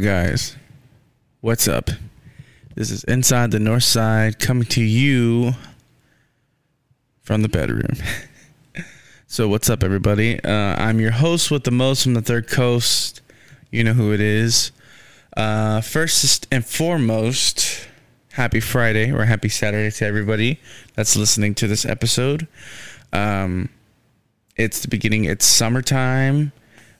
right, guys. What's up? This is Inside the North Side coming to you from the bedroom. so, what's up, everybody? Uh, I'm your host with the most from the third coast. You know who it is. Uh, first and foremost, happy Friday or happy Saturday to everybody that's listening to this episode. Um, it's the beginning, it's summertime.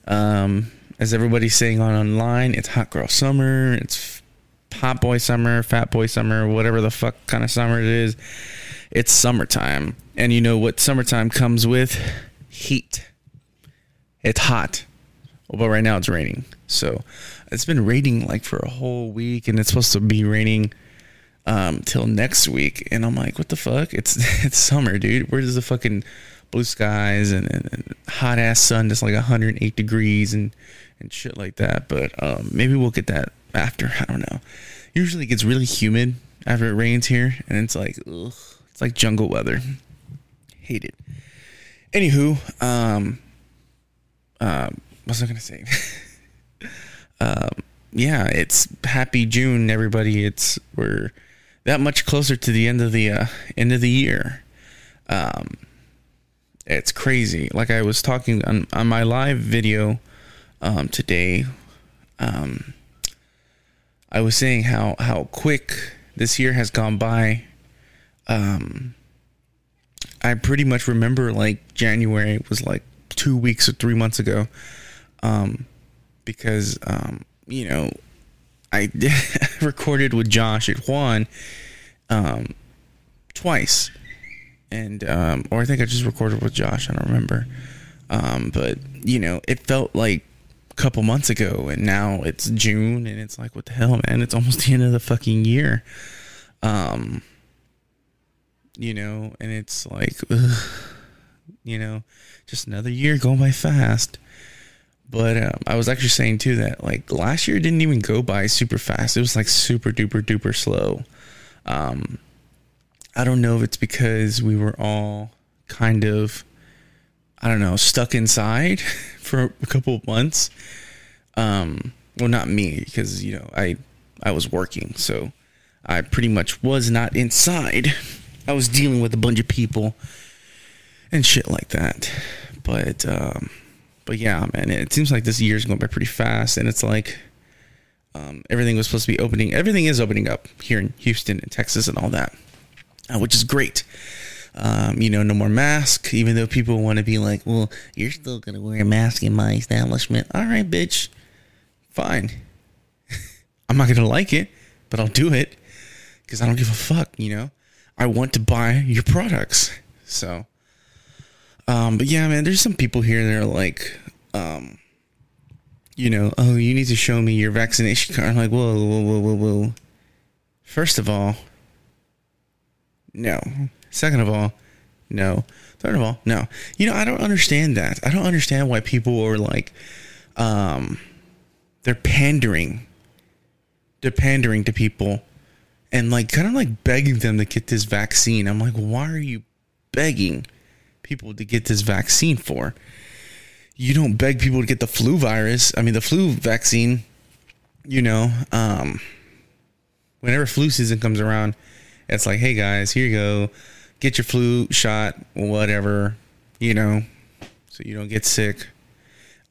Um, as everybody's saying on online, it's hot girl summer, it's hot boy summer, fat boy summer, whatever the fuck kind of summer it is. It's summertime. And you know what summertime comes with? Heat. It's hot. But right now it's raining. So it's been raining like for a whole week and it's supposed to be raining um till next week. And I'm like, what the fuck? It's it's summer, dude. Where's the fucking blue skies and, and, and hot ass sun that's like 108 degrees and and shit like that. But um, maybe we'll get that after. I don't know. Usually it gets really humid after it rains here, and it's like ugh, it's like jungle weather. Hate it. Anywho, um, what was I gonna say? um, yeah, it's happy June, everybody. It's we're that much closer to the end of the uh, end of the year. Um, it's crazy. Like I was talking on, on my live video um, today, um, I was saying how how quick this year has gone by. Um, I pretty much remember like January was like two weeks or three months ago, um, because um, you know I recorded with Josh at Juan um, twice, and um, or I think I just recorded with Josh. I don't remember, um, but you know it felt like couple months ago and now it's June and it's like what the hell man? It's almost the end of the fucking year. Um you know and it's like ugh, you know just another year going by fast. But um, I was actually saying too that like last year didn't even go by super fast. It was like super duper duper slow. Um I don't know if it's because we were all kind of I don't know, stuck inside for a couple of months. Um, well, not me because you know I I was working, so I pretty much was not inside. I was dealing with a bunch of people and shit like that. But um, but yeah, man, it seems like this year's going by pretty fast, and it's like um, everything was supposed to be opening. Everything is opening up here in Houston and Texas and all that, uh, which is great. Um, you know, no more mask, even though people want to be like, well, you're still going to wear a mask in my establishment. All right, bitch. Fine. I'm not going to like it, but I'll do it because I don't give a fuck, you know? I want to buy your products. So, um, but yeah, man, there's some people here that are like, um, you know, oh, you need to show me your vaccination card. I'm like, whoa, whoa, whoa, whoa, whoa. First of all, no. Second of all, no. Third of all, no. You know, I don't understand that. I don't understand why people are like, um, they're pandering. They're pandering to people and like kind of like begging them to get this vaccine. I'm like, why are you begging people to get this vaccine for? You don't beg people to get the flu virus. I mean, the flu vaccine, you know, um, whenever flu season comes around, it's like, hey guys, here you go get your flu shot, whatever, you know, so you don't get sick.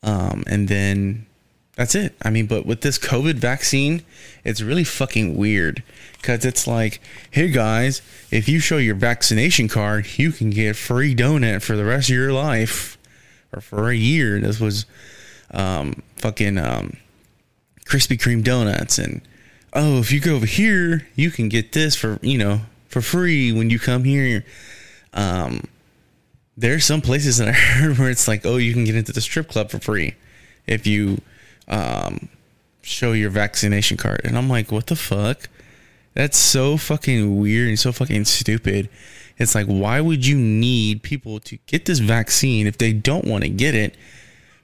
Um, and then that's it. I mean, but with this COVID vaccine, it's really fucking weird because it's like, hey guys, if you show your vaccination card, you can get free donut for the rest of your life or for a year. This was um, fucking um, Krispy Kreme donuts. And oh, if you go over here, you can get this for, you know, for free when you come here. Um, there's some places that I heard where it's like, oh, you can get into the strip club for free if you um, show your vaccination card. And I'm like, what the fuck? That's so fucking weird and so fucking stupid. It's like, why would you need people to get this vaccine if they don't want to get it?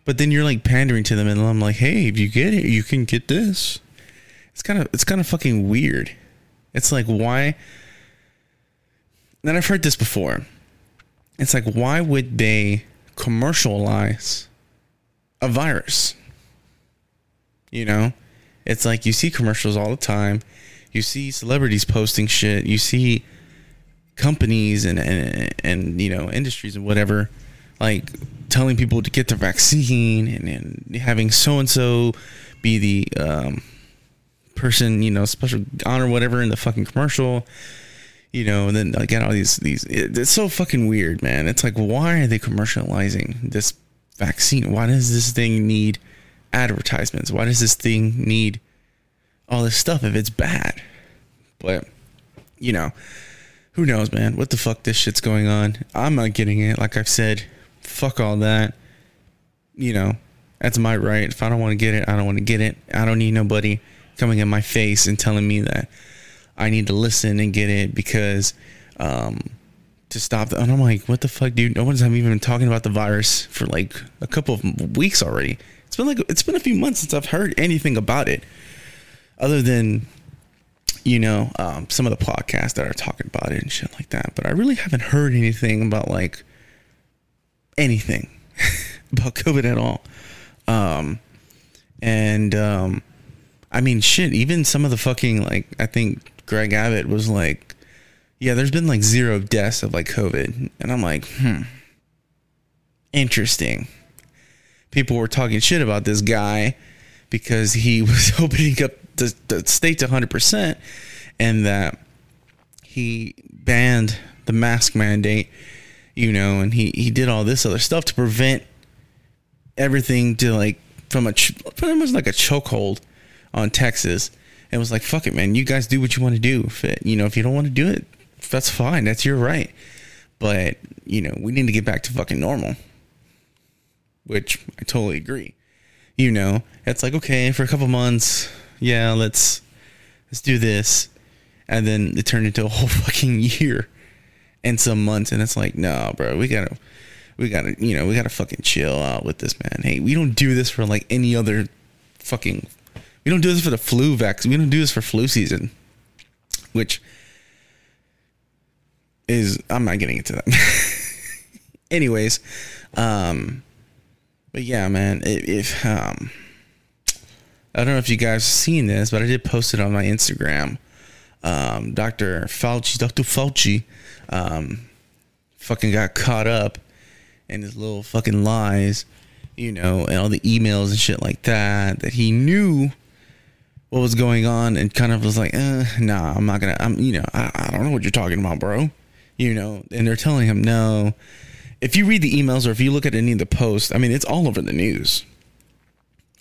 But then you're like pandering to them, and I'm like, hey, if you get it, you can get this. It's kind of it's kind of fucking weird. It's like why and I've heard this before. It's like, why would they commercialize a virus? You know, It's like you see commercials all the time. You see celebrities posting shit. You see companies and and, and you know industries and whatever like telling people to get the vaccine and, and having so and so be the um, person you know special honor whatever in the fucking commercial you know and then I get all these these it, it's so fucking weird man it's like why are they commercializing this vaccine why does this thing need advertisements why does this thing need all this stuff if it's bad but you know who knows, man? What the fuck this shit's going on? I'm not getting it. Like I've said, fuck all that. You know, that's my right. If I don't want to get it, I don't want to get it. I don't need nobody coming in my face and telling me that I need to listen and get it because um, to stop. The, and I'm like, what the fuck, dude? No one's even been talking about the virus for like a couple of weeks already. It's been like it's been a few months since I've heard anything about it, other than you know, um, some of the podcasts that are talking about it and shit like that. But I really haven't heard anything about like anything about COVID at all. Um, and um, I mean, shit, even some of the fucking like, I think Greg Abbott was like, yeah, there's been like zero deaths of like COVID. And I'm like, hmm, interesting. People were talking shit about this guy because he was opening up the, the state to 100% and that he banned the mask mandate, you know, and he, he did all this other stuff to prevent everything to like from a pretty much like a chokehold on Texas. And was like, fuck it, man. You guys do what you want to do. If it, you know, if you don't want to do it, that's fine. That's your right. But you know, we need to get back to fucking normal. Which I totally agree. You know, it's like okay, for a couple months, yeah, let's let's do this, and then it turned into a whole fucking year and some months, and it's like, no, bro, we gotta we gotta you know we gotta fucking chill out with this, man. Hey, we don't do this for like any other fucking. We don't do this for the flu vaccine. We don't do this for flu season, which is I'm not getting into that. Anyways, um, but yeah, man, if um I don't know if you guys seen this, but I did post it on my Instagram. Um, Dr. Fauci, Dr. Fauci, um, fucking got caught up in his little fucking lies, you know, and all the emails and shit like that, that he knew what was going on and kind of was like, uh, nah, I'm not gonna, I'm, you know, I, I don't know what you're talking about, bro. You know, and they're telling him, no. If you read the emails or if you look at any of the posts, I mean, it's all over the news.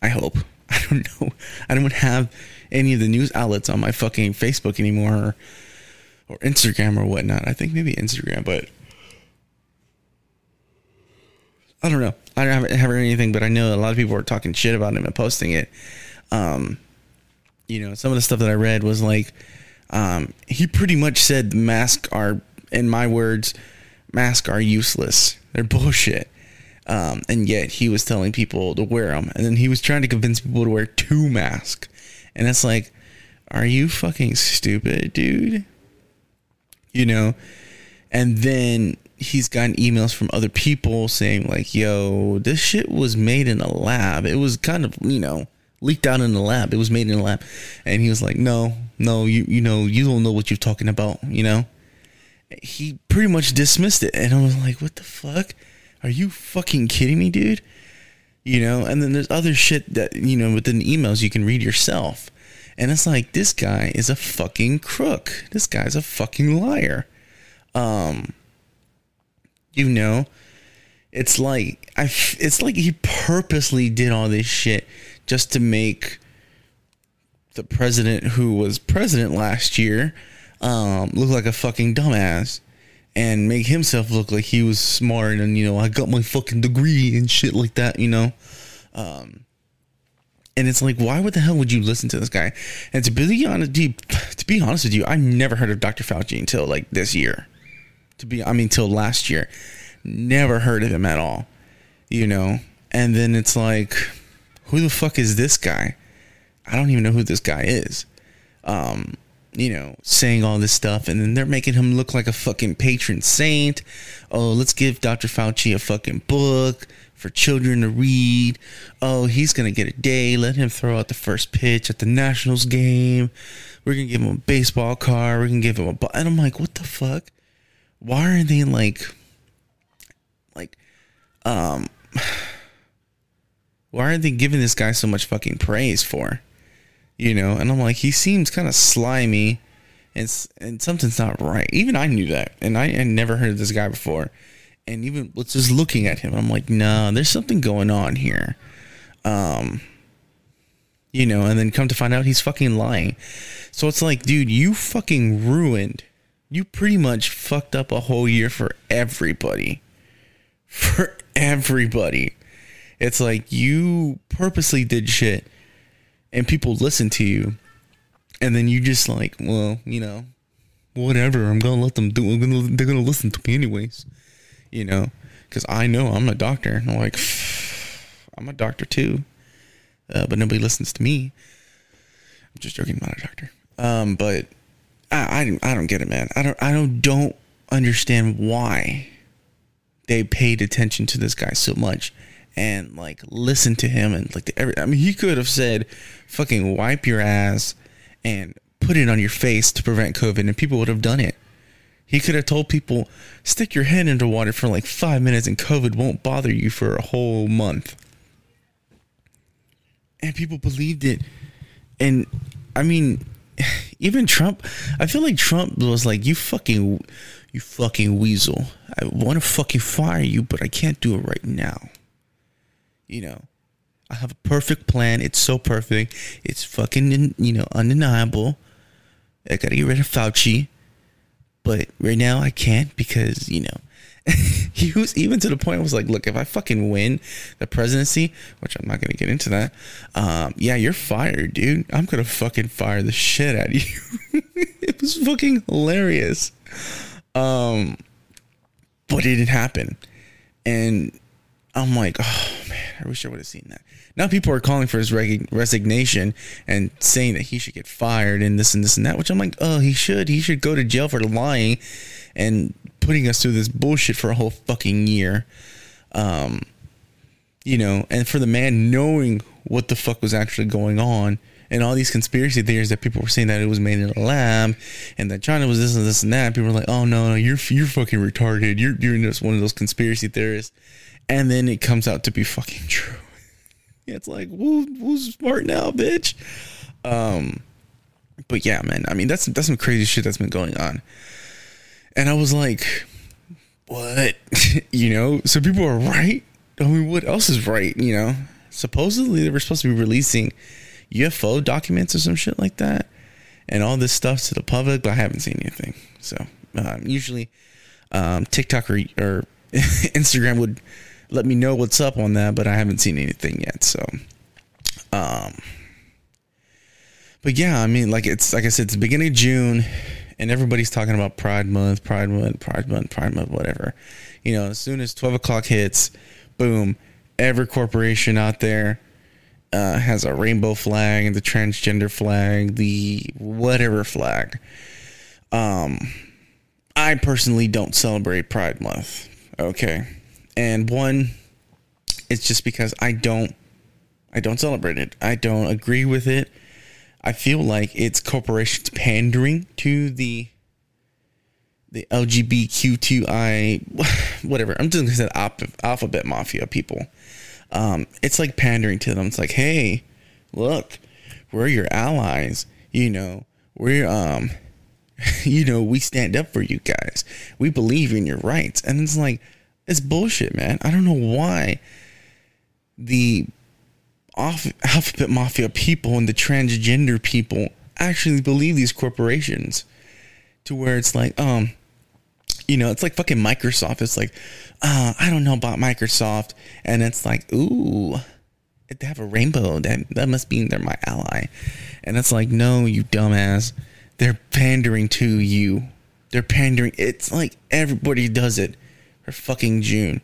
I hope. I don't know. I don't have any of the news outlets on my fucking Facebook anymore or, or Instagram or whatnot. I think maybe Instagram, but I don't know. I don't have, have anything, but I know a lot of people are talking shit about him and posting it. Um, you know, some of the stuff that I read was like, um, he pretty much said masks are, in my words, masks are useless. They're bullshit. Um, and yet he was telling people to wear them, and then he was trying to convince people to wear two masks, and it's like, are you fucking stupid, dude? You know, and then he's gotten emails from other people saying like, "Yo, this shit was made in a lab. It was kind of you know." Leaked out in the lab. It was made in the lab. And he was like, No, no, you you know, you don't know what you're talking about, you know? He pretty much dismissed it. And I was like, What the fuck? Are you fucking kidding me, dude? You know, and then there's other shit that, you know, within emails you can read yourself. And it's like, this guy is a fucking crook. This guy's a fucking liar. Um, you know, it's like I, it's like he purposely did all this shit just to make the president who was president last year um, look like a fucking dumbass and make himself look like he was smart and you know I got my fucking degree and shit like that, you know. Um, and it's like, why? What the hell would you listen to this guy? And to be honest, to be honest with you, I never heard of Dr. Fauci until like this year. To be, I mean, till last year, never heard of him at all. You know, and then it's like, who the fuck is this guy? I don't even know who this guy is. Um, you know, saying all this stuff, and then they're making him look like a fucking patron saint. Oh, let's give Dr. Fauci a fucking book for children to read. Oh, he's gonna get a day. Let him throw out the first pitch at the Nationals game. We're gonna give him a baseball card. We're gonna give him a. Bu-. And I'm like, what the fuck? Why are they like, like, um, why are they giving this guy so much fucking praise for? You know, and I'm like, he seems kind of slimy, and and something's not right. Even I knew that, and I had never heard of this guy before and even was just looking at him, I'm like, no, there's something going on here. Um, you know, and then come to find out he's fucking lying. So it's like, dude, you fucking ruined. You pretty much fucked up a whole year for everybody. For everybody. It's like you purposely did shit and people listen to you. And then you just like, well, you know, whatever. I'm gonna let them do. I'm gonna, they're gonna listen to me anyways you know, because I know I'm a doctor. I'm like, I'm a doctor too, uh, but nobody listens to me. I'm just joking, not a doctor. Um, but I, I, I don't get it, man. I don't, I don't, don't understand why they paid attention to this guy so much and like listen to him and like the, every, I mean, he could have said, "Fucking wipe your ass and put it on your face to prevent COVID," and people would have done it. He could have told people, stick your head into water for like five minutes and COVID won't bother you for a whole month. And people believed it. And I mean, even Trump, I feel like Trump was like, you fucking, you fucking weasel. I want to fucking fire you, but I can't do it right now. You know, I have a perfect plan. It's so perfect. It's fucking, you know, undeniable. I gotta get rid of Fauci. But right now I can't because, you know, he was even to the point was like, look, if I fucking win the presidency, which I'm not gonna get into that, um, yeah, you're fired, dude. I'm gonna fucking fire the shit out of you. it was fucking hilarious. Um, but it didn't happen. And I'm like, oh man, I wish I would have seen that. Now people are calling for his resignation and saying that he should get fired and this and this and that, which I'm like, oh, he should. He should go to jail for lying and putting us through this bullshit for a whole fucking year. Um, you know, and for the man knowing what the fuck was actually going on and all these conspiracy theories that people were saying that it was made in a lab and that China was this and this and that. People were like, "Oh no, no, you're you're fucking retarded. You're you're just one of those conspiracy theorists." And then it comes out to be fucking true. it's like, who, who's smart now, bitch? Um, but yeah, man. I mean, that's that's some crazy shit that's been going on. And I was like, what? you know? So people are right. I mean, what else is right? You know? Supposedly they were supposed to be releasing UFO documents or some shit like that, and all this stuff to the public, but I haven't seen anything. So um, usually, um, TikTok or, or Instagram would let me know what's up on that, but I haven't seen anything yet. So, um, but yeah, I mean, like it's like I said, it's the beginning of June, and everybody's talking about Pride Month, Pride Month, Pride Month, Pride Month, whatever. You know, as soon as twelve o'clock hits, boom, every corporation out there uh, has a rainbow flag, and the transgender flag, the whatever flag. Um, I personally don't celebrate Pride Month. Okay, and one it's just because I don't I don't celebrate it. I don't agree with it. I feel like it's corporations pandering to the the LGBTQI whatever. I'm just gonna say alphabet mafia people. Um, it's like pandering to them. It's like, hey, look, we're your allies. You know, we're um, you know, we stand up for you guys. We believe in your rights, and it's like it's bullshit, man. I don't know why the off, alphabet mafia people and the transgender people actually believe these corporations to where it's like, um, you know, it's like fucking Microsoft. It's like, uh, I don't know about Microsoft, and it's like, ooh, they have a rainbow. That that must mean they're my ally, and it's like, no, you dumbass. They're pandering to you. They're pandering. It's like everybody does it for fucking June.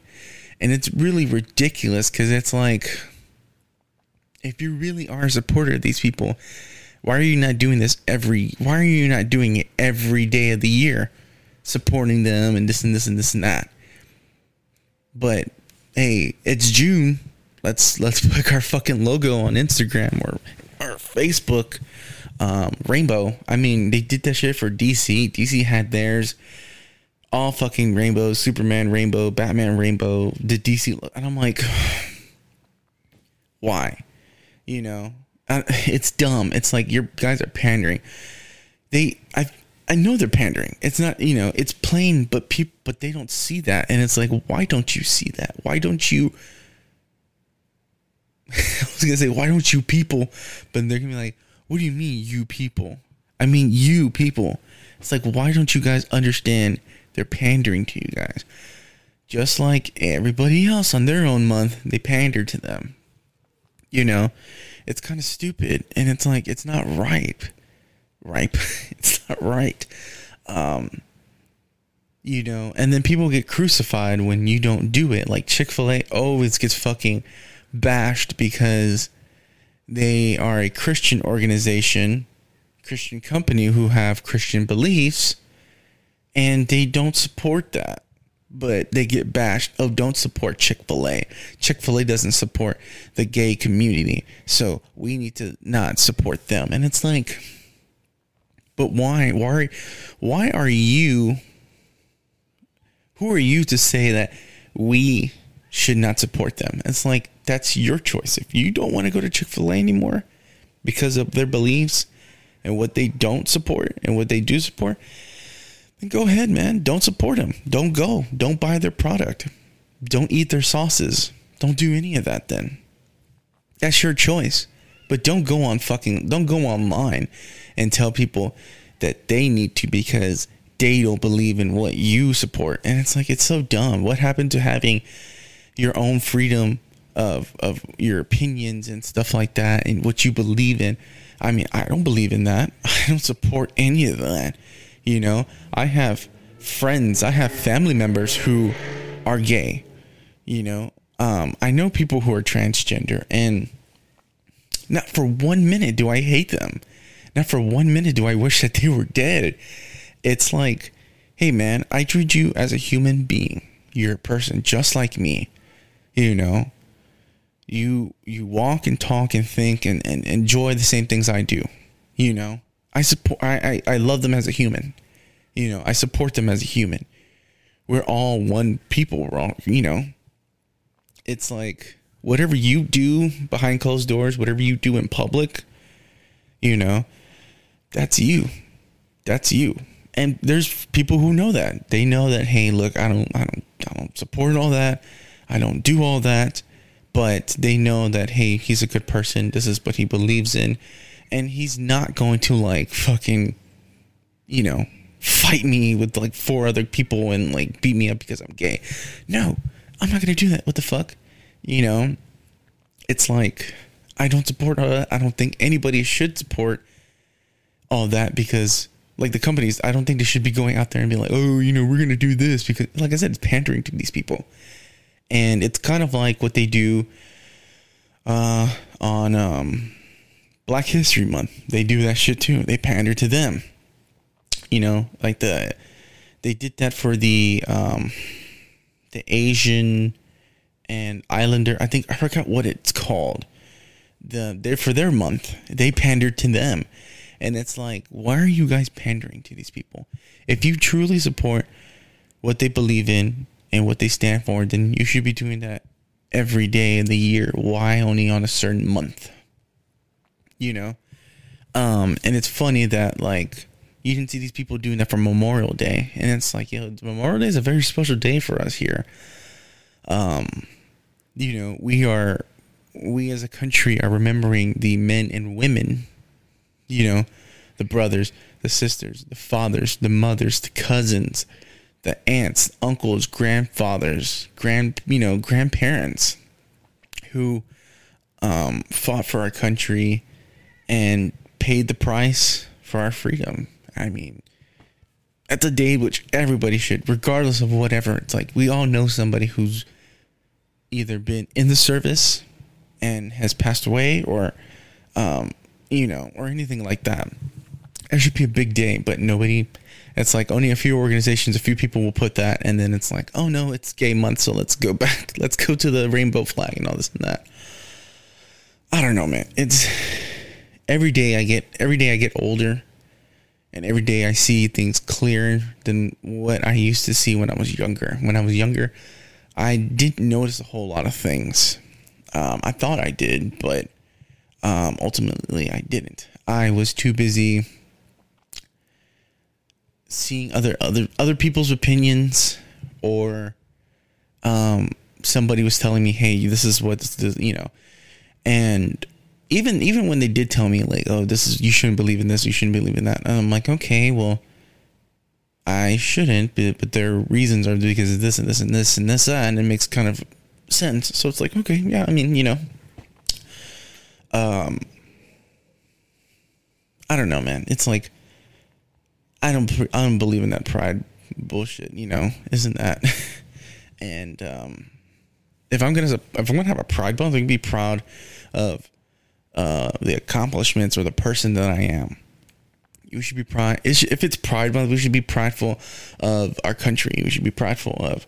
And it's really ridiculous because it's like, if you really are a supporter of these people, why are you not doing this every, why are you not doing it every day of the year? Supporting them and this and this and this and that. But hey, it's June. Let's let's put our fucking logo on Instagram or or Facebook. Um, rainbow. I mean, they did that shit for DC. DC had theirs. All fucking rainbows. Superman rainbow. Batman rainbow. The DC. And I'm like, why? You know, it's dumb. It's like your guys are pandering. They, I, I know they're pandering. It's not, you know, it's plain, but people, but they don't see that, and it's like, why don't you see that? Why don't you? I was gonna say, why don't you people? But they're gonna be like, what do you mean, you people? I mean, you people. It's like, why don't you guys understand? They're pandering to you guys, just like everybody else on their own month. They pander to them. You know, it's kind of stupid, and it's like it's not ripe. Ripe. it's not right. Um, you know, and then people get crucified when you don't do it. Like Chick Fil A always gets fucking bashed because they are a Christian organization, Christian company who have Christian beliefs, and they don't support that. But they get bashed. Oh, don't support Chick fil A. Chick fil A doesn't support the gay community. So we need to not support them. And it's like, but why? Why? Why are you? Who are you to say that we should not support them? It's like that's your choice. If you don't want to go to Chick Fil A anymore because of their beliefs and what they don't support and what they do support, go ahead, man. Don't support them. Don't go. Don't buy their product. Don't eat their sauces. Don't do any of that. Then that's your choice. But don't go on fucking. Don't go online and tell people that they need to because they don't believe in what you support. And it's like it's so dumb. What happened to having your own freedom of of your opinions and stuff like that and what you believe in? I mean, I don't believe in that. I don't support any of that. You know, I have friends, I have family members who are gay. You know, um, I know people who are transgender, and not for one minute do I hate them. Not for one minute do I wish that they were dead. It's like, hey man, I treat you as a human being. You're a person just like me. You know, you you walk and talk and think and, and enjoy the same things I do. You know, I support I, I, I love them as a human. You know, I support them as a human. We're all one people, wrong, you know. It's like whatever you do behind closed doors, whatever you do in public, you know, that's you. That's you. And there's people who know that. They know that hey, look, I don't I don't I don't support all that. I don't do all that, but they know that hey, he's a good person. This is what he believes in and he's not going to like fucking you know, fight me with like four other people and like beat me up because I'm gay. No, I'm not going to do that. What the fuck? You know, it's like I don't support uh, I don't think anybody should support all that because like the companies, I don't think they should be going out there and be like, oh, you know, we're gonna do this because, like I said, it's pandering to these people, and it's kind of like what they do uh, on um, Black History Month. They do that shit too. They pander to them. You know, like the they did that for the um, the Asian and Islander. I think I forgot what it's called. The they for their month. They pandered to them and it's like, why are you guys pandering to these people? If you truly support what they believe in and what they stand for, then you should be doing that every day of the year. Why only on a certain month? You know? Um, and it's funny that like you didn't see these people doing that for Memorial Day. And it's like, yo, Memorial Day is a very special day for us here. Um, you know, we are we as a country are remembering the men and women you know, the brothers, the sisters, the fathers, the mothers, the cousins, the aunts, uncles, grandfathers, grand, you know, grandparents who um, fought for our country and paid the price for our freedom. I mean, that's a day which everybody should, regardless of whatever. It's like we all know somebody who's either been in the service and has passed away or um, you know, or anything like that. it should be a big day, but nobody. It's like only a few organizations, a few people will put that, and then it's like, oh no, it's gay month, so let's go back, let's go to the rainbow flag and all this and that. I don't know, man. It's every day I get every day I get older, and every day I see things clearer than what I used to see when I was younger. When I was younger, I didn't notice a whole lot of things. Um, I thought I did, but um, ultimately I didn't. I was too busy seeing other other other people's opinions or um somebody was telling me hey this is what this, you know and even even when they did tell me like oh this is you shouldn't believe in this you shouldn't believe in that and i'm like okay well i shouldn't but, but their reasons are because of this and this and this and this and it makes kind of sense so it's like okay yeah i mean you know um i don't know man it's like I don't I don't believe in that pride bullshit. You know, isn't that? and um, if I'm gonna if I'm gonna have a pride month, I'm gonna be proud of uh, the accomplishments or the person that I am. You should be proud. If it's Pride Month, we should be prideful of our country. We should be prideful of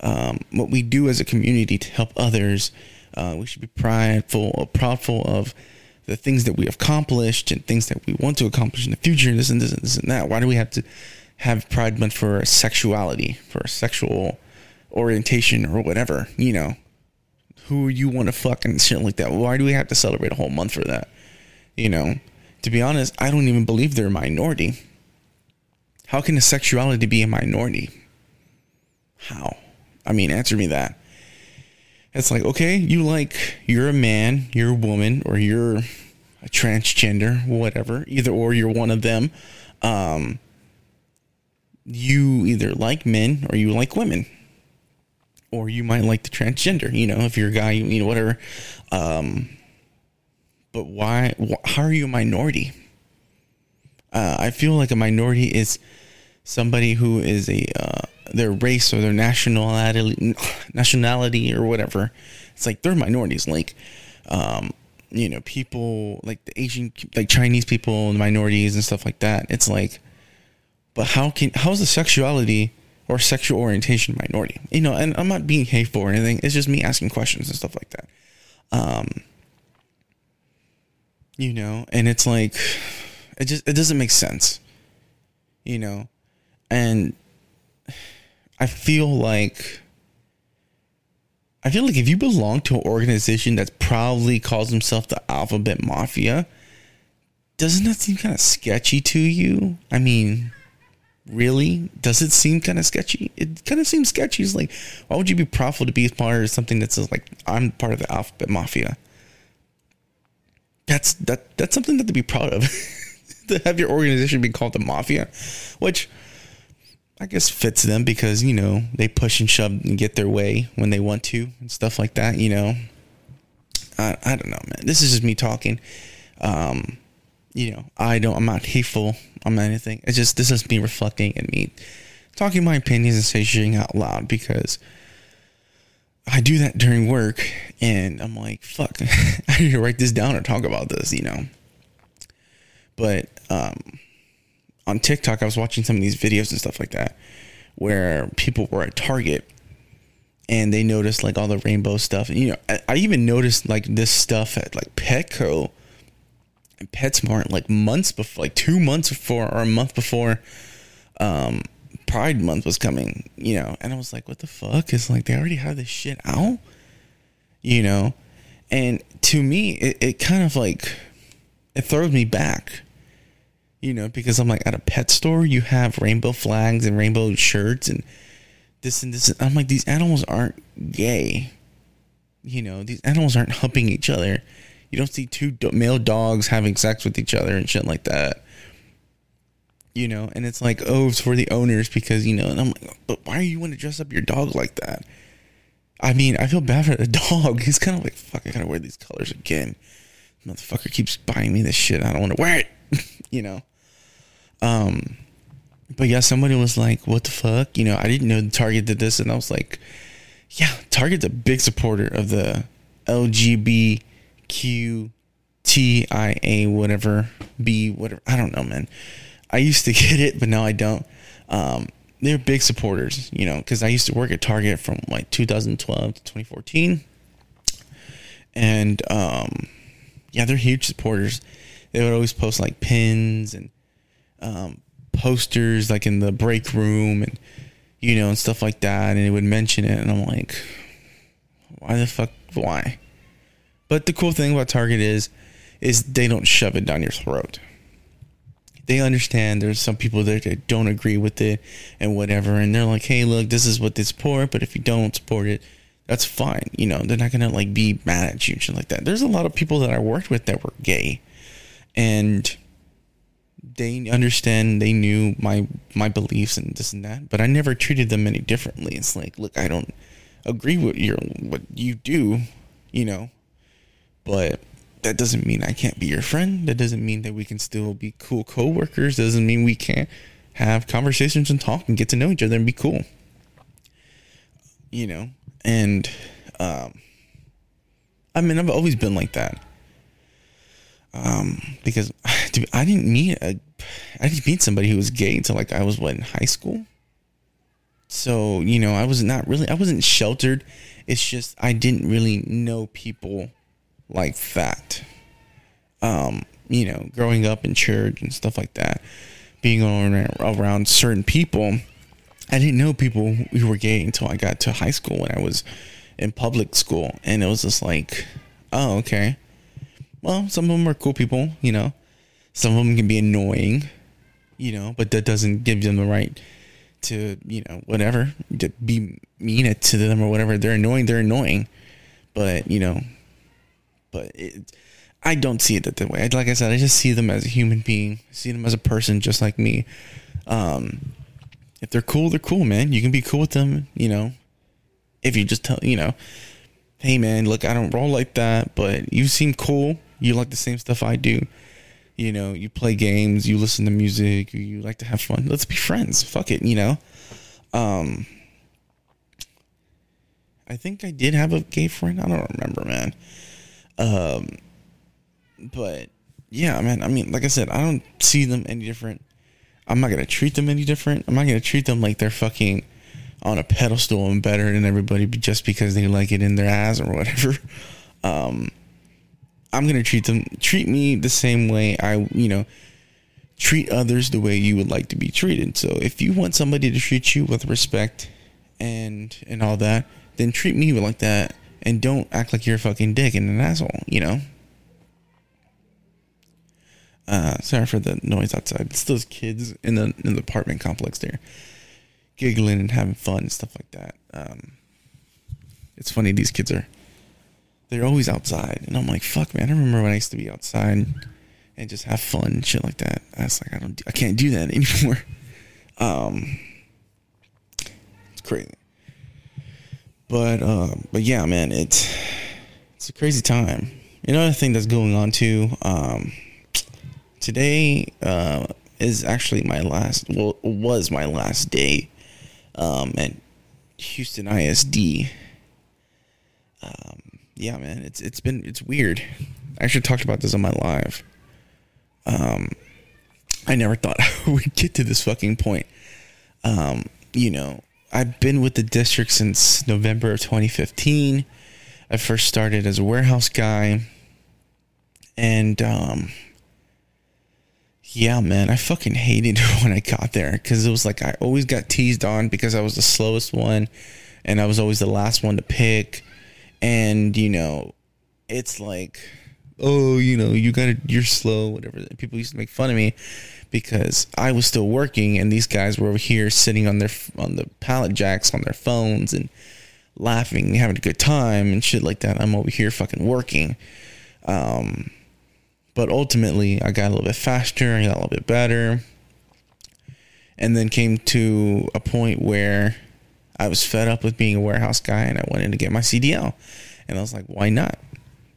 um, what we do as a community to help others. Uh, we should be prideful, or proudful of the things that we have accomplished and things that we want to accomplish in the future this and this and this and that. Why do we have to have Pride Month for sexuality, for sexual orientation or whatever? You know, who you want to fuck and shit like that. Why do we have to celebrate a whole month for that? You know, to be honest, I don't even believe they're a minority. How can a sexuality be a minority? How? I mean, answer me that. It's like, okay, you like, you're a man, you're a woman, or you're a transgender, whatever, either or you're one of them. Um, you either like men or you like women, or you might like the transgender, you know, if you're a guy, you know, whatever. Um, but why, wh- how are you a minority? Uh, I feel like a minority is somebody who is a, uh, their race or their nationality nationality or whatever it's like they're minorities like um you know people like the asian like chinese people and minorities and stuff like that it's like but how can how's the sexuality or sexual orientation minority. You know and i'm not being hateful or anything. It's just me asking questions and stuff like that. Um you know and it's like it just it doesn't make sense you know? And I feel like I feel like if you belong to an organization that's probably calls himself the Alphabet Mafia, doesn't that seem kind of sketchy to you? I mean, really? Does it seem kind of sketchy? It kind of seems sketchy. It's like, why would you be proudful to be part of something that's like, I'm part of the Alphabet Mafia? That's that that's something that to be proud of. to have your organization be called the Mafia, which I guess fits them because you know they push and shove and get their way when they want to and stuff like that. You know, I I don't know, man. This is just me talking. Um, you know, I don't. I'm not hateful. I'm not anything. It's just this is me reflecting and me talking my opinions and saying out loud because I do that during work and I'm like, fuck, I need to write this down or talk about this. You know, but um on TikTok, I was watching some of these videos and stuff like that where people were at Target and they noticed like all the rainbow stuff. And, you know, I, I even noticed like this stuff at like Petco and PetSmart like months before, like two months before or a month before um, Pride Month was coming, you know. And I was like, what the fuck? It's like they already have this shit out, you know. And to me, it, it kind of like it throws me back you know, because I'm like at a pet store, you have rainbow flags and rainbow shirts and this and this. I'm like, these animals aren't gay. You know, these animals aren't humping each other. You don't see two male dogs having sex with each other and shit like that. You know, and it's like, oh, it's for the owners because, you know, and I'm like, but why do you want to dress up your dog like that? I mean, I feel bad for the dog. He's kind of like, fuck, I gotta wear these colors again. Motherfucker keeps buying me this shit. I don't want to wear it. you know? Um, but yeah, somebody was like, "What the fuck?" You know, I didn't know Target did this, and I was like, "Yeah, Target's a big supporter of the LGBTQ T I A whatever B whatever. I don't know, man. I used to get it, but now I don't. Um, they're big supporters, you know, because I used to work at Target from like 2012 to 2014, and um, yeah, they're huge supporters. They would always post like pins and um, posters, like in the break room, and you know, and stuff like that, and it would mention it, and I'm like, why the fuck, why? But the cool thing about Target is, is they don't shove it down your throat. They understand there's some people there that don't agree with it and whatever and they're like hey look this is what they support but if you don't support it that's fine you know? They're not gonna like be mad at you and shit like that. There's a lot of people that i worked with that were gay and they understand they knew my my beliefs and this and that but i never treated them any differently. It's like look i don't agree with your what you do you know but that doesn't mean I can't be your friend. That doesn't mean that we can still be cool coworkers. Doesn't mean we can't have conversations and talk and get to know each other and be cool. You know, and um, I mean, I've always been like that. Um, because I didn't meet a, I didn't meet somebody who was gay until like I was what in high school. So you know, I was not really, I wasn't sheltered. It's just I didn't really know people like that. Um, you know, growing up in church and stuff like that, being around, certain people, I didn't know people who were gay until I got to high school when I was in public school, and it was just like, oh, okay. Well, some of them are cool people, you know. Some of them can be annoying, you know, but that doesn't give them the right to, you know, whatever, to be mean to them or whatever. They're annoying, they're annoying. But, you know, but it, I don't see it that way. Like I said, I just see them as a human being, I see them as a person just like me. Um, if they're cool, they're cool, man. You can be cool with them, you know. If you just tell, you know, hey man, look, I don't roll like that, but you seem cool. You like the same stuff I do. You know, you play games, you listen to music, you like to have fun. Let's be friends. Fuck it, you know. Um, I think I did have a gay friend. I don't remember, man. Um, but yeah, man. I mean, like I said, I don't see them any different. I'm not gonna treat them any different. I'm not gonna treat them like they're fucking on a pedestal and better than everybody just because they like it in their ass or whatever. Um, I'm gonna treat them treat me the same way I you know treat others the way you would like to be treated. So if you want somebody to treat you with respect and and all that, then treat me like that and don't act like you're a fucking dick and an asshole, you know? Uh, sorry for the noise outside. It's those kids in the in the apartment complex there, giggling and having fun and stuff like that. Um, it's funny these kids are they're always outside, and I'm like, fuck, man. I remember when I used to be outside and just have fun and shit like that. I was like, I don't, I can't do that anymore. Um, it's crazy. But uh, but yeah, man, it's it's a crazy time. Another thing that's going on too. Um, today uh, is actually my last. Well, was my last day um, at Houston ISD. Um, yeah, man, it's it's been it's weird. I actually talked about this on my live. Um, I never thought I would get to this fucking point. Um, you know, I've been with the district since November of 2015. I first started as a warehouse guy. And, um, yeah, man, I fucking hated when I got there because it was like I always got teased on because I was the slowest one and I was always the last one to pick. And, you know, it's like, oh, you know, you got to, you're slow, whatever. People used to make fun of me because I was still working and these guys were over here sitting on their on the pallet jacks on their phones and laughing, and having a good time and shit like that. I'm over here fucking working. Um, but ultimately, I got a little bit faster, I got a little bit better, and then came to a point where I was fed up with being a warehouse guy and I wanted to get my CDL. And I was like, why not?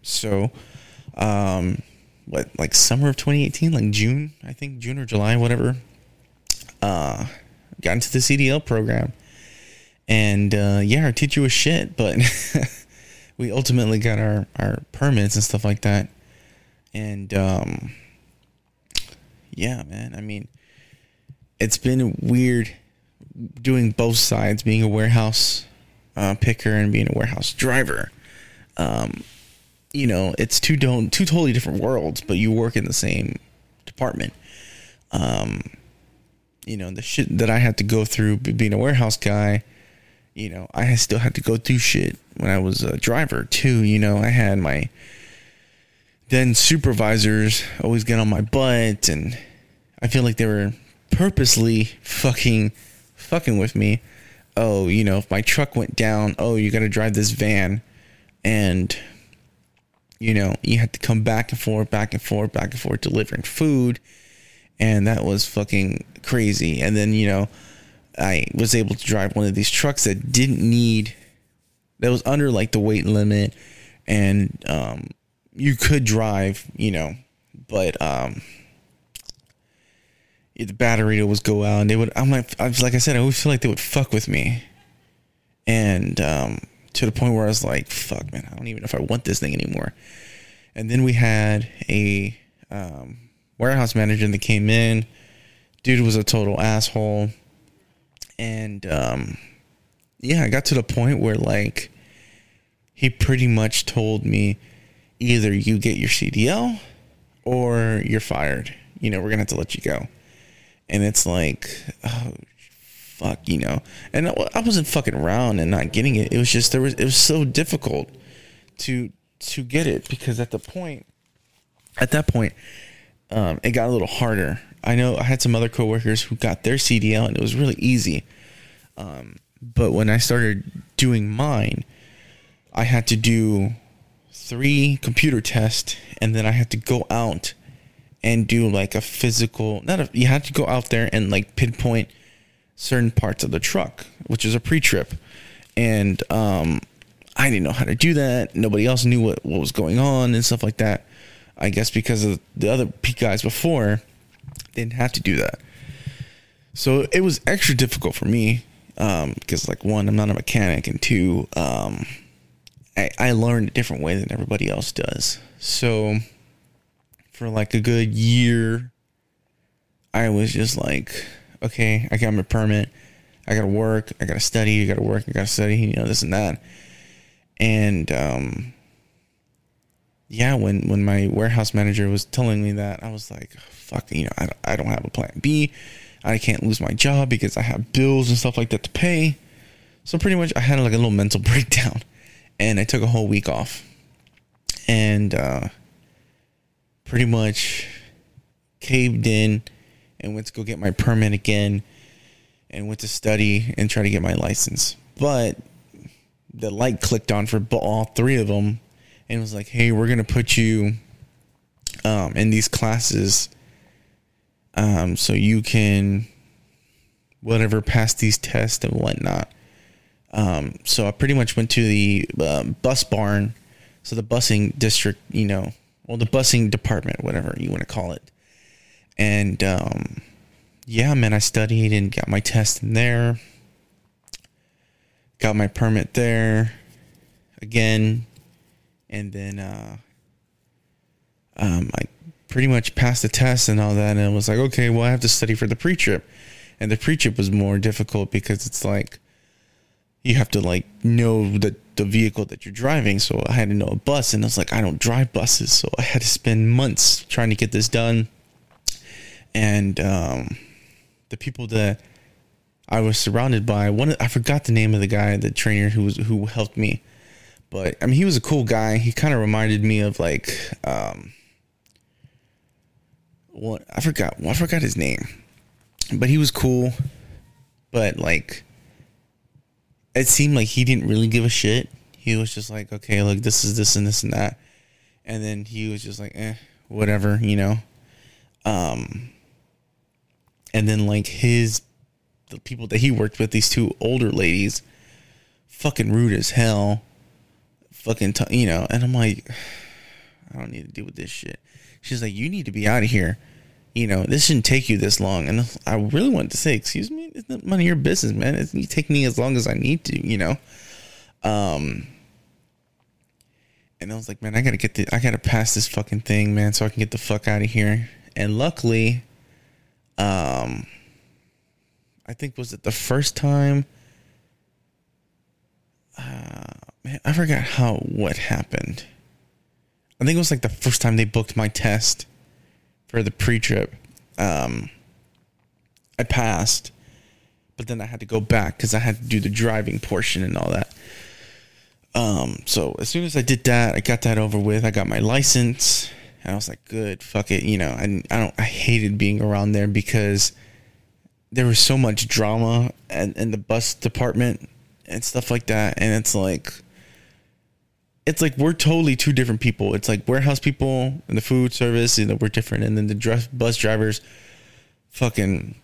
So, um, what like summer of 2018, like June, I think June or July, whatever. Uh, got into the CDL program, and uh, yeah, our teacher was shit, but we ultimately got our our permits and stuff like that. And um yeah, man. I mean, it's been weird doing both sides, being a warehouse uh, picker and being a warehouse driver. Um, you know, it's two don't two totally different worlds, but you work in the same department. Um, you know, the shit that I had to go through being a warehouse guy, you know, I still had to go through shit when I was a driver too. You know, I had my then supervisors always get on my butt and I feel like they were purposely fucking fucking with me. Oh, you know, if my truck went down, oh, you got to drive this van and you know, you had to come back and forth, back and forth, back and forth delivering food. And that was fucking crazy. And then, you know, I was able to drive one of these trucks that didn't need that was under like the weight limit. And um you could drive, you know, but um the battery would go out and they would I'm like I was like I said I always feel like they would fuck with me. And um to the point where I was like fuck man I don't even know if I want this thing anymore. And then we had a um, warehouse manager that came in. Dude was a total asshole. And um yeah I got to the point where like he pretty much told me either you get your CDL or you're fired. You know we're gonna have to let you go. And it's like, oh fuck, you know. And I wasn't fucking around and not getting it. It was just there was it was so difficult to to get it because at the point at that point um, it got a little harder. I know I had some other coworkers who got their CDL and it was really easy. Um, but when I started doing mine, I had to do three computer tests and then I had to go out and do like a physical not a, you had to go out there and like pinpoint certain parts of the truck which is a pre-trip. And um i didn't know how to do that. Nobody else knew what, what was going on and stuff like that. I guess because of the other guys before didn't have to do that. So it was extra difficult for me um because like one i'm not a mechanic and two um I, I learned a different way than everybody else does. So for like a good year, I was just like, okay, I got my permit. I gotta work. I gotta study. I gotta work. I gotta study. You know this and that. And um, yeah, when when my warehouse manager was telling me that, I was like, fuck, you know, I I don't have a plan B. I can't lose my job because I have bills and stuff like that to pay. So pretty much, I had like a little mental breakdown, and I took a whole week off. And uh, pretty much caved in and went to go get my permit again and went to study and try to get my license. But the light clicked on for all three of them and was like, "Hey, we're gonna put you um, in these classes, um, so you can whatever pass these tests and whatnot." Um, so I pretty much went to the uh, bus barn, so the busing district, you know, well, the busing department, whatever you want to call it. And um, yeah, man, I studied and got my test in there. Got my permit there again. And then uh, um, I pretty much passed the test and all that. And I was like, okay, well, I have to study for the pre trip. And the pre trip was more difficult because it's like you have to like know the the vehicle that you're driving. So I had to know a bus, and I was like, I don't drive buses, so I had to spend months trying to get this done. And um, the people that I was surrounded by, one I forgot the name of the guy, the trainer who was who helped me, but I mean he was a cool guy. He kind of reminded me of like um, what I forgot. I forgot his name, but he was cool. But like it seemed like he didn't really give a shit. He was just like, okay, look, this is this and this and that, and then he was just like, eh, whatever, you know. Um, and then like his the people that he worked with, these two older ladies, fucking rude as hell, fucking, t- you know. And I'm like, I don't need to deal with this shit. She's like, you need to be out of here you know, this shouldn't take you this long. And I really wanted to say, excuse me, it's not none of your business, man. It's, you take me as long as I need to, you know? Um, and I was like, man, I gotta get the, I gotta pass this fucking thing, man, so I can get the fuck out of here. And luckily, um, I think was it the first time? Uh, man, I forgot how what happened. I think it was like the first time they booked my test for the pre-trip. Um, I passed, but then I had to go back because I had to do the driving portion and all that. Um, so as soon as I did that, I got that over with. I got my license, and I was like, "Good, fuck it." You know, I I don't I hated being around there because there was so much drama and in, in the bus department and stuff like that, and it's like it's like we're totally two different people. It's like warehouse people and the food service, you know, we're different, and then the dress, bus drivers, fucking,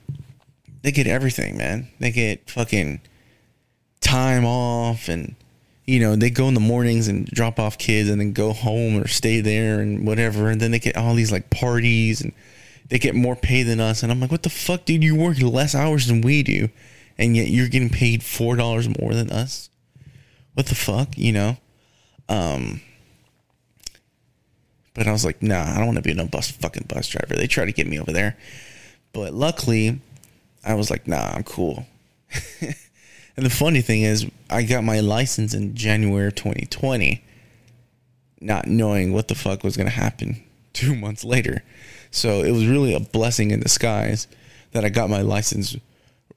they get everything, man. They get fucking time off and you know, they go in the mornings and drop off kids and then go home or stay there and whatever. And then they get all these like parties and they get more pay than us. And I'm like, what the fuck, dude? You work less hours than we do. And yet you're getting paid $4 more than us. What the fuck, you know? Um, but I was like, nah, I don't want to be no bus fucking bus driver. They try to get me over there. But luckily, I was like, nah, I'm cool. And the funny thing is, I got my license in January of 2020, not knowing what the fuck was going to happen two months later. So it was really a blessing in disguise that I got my license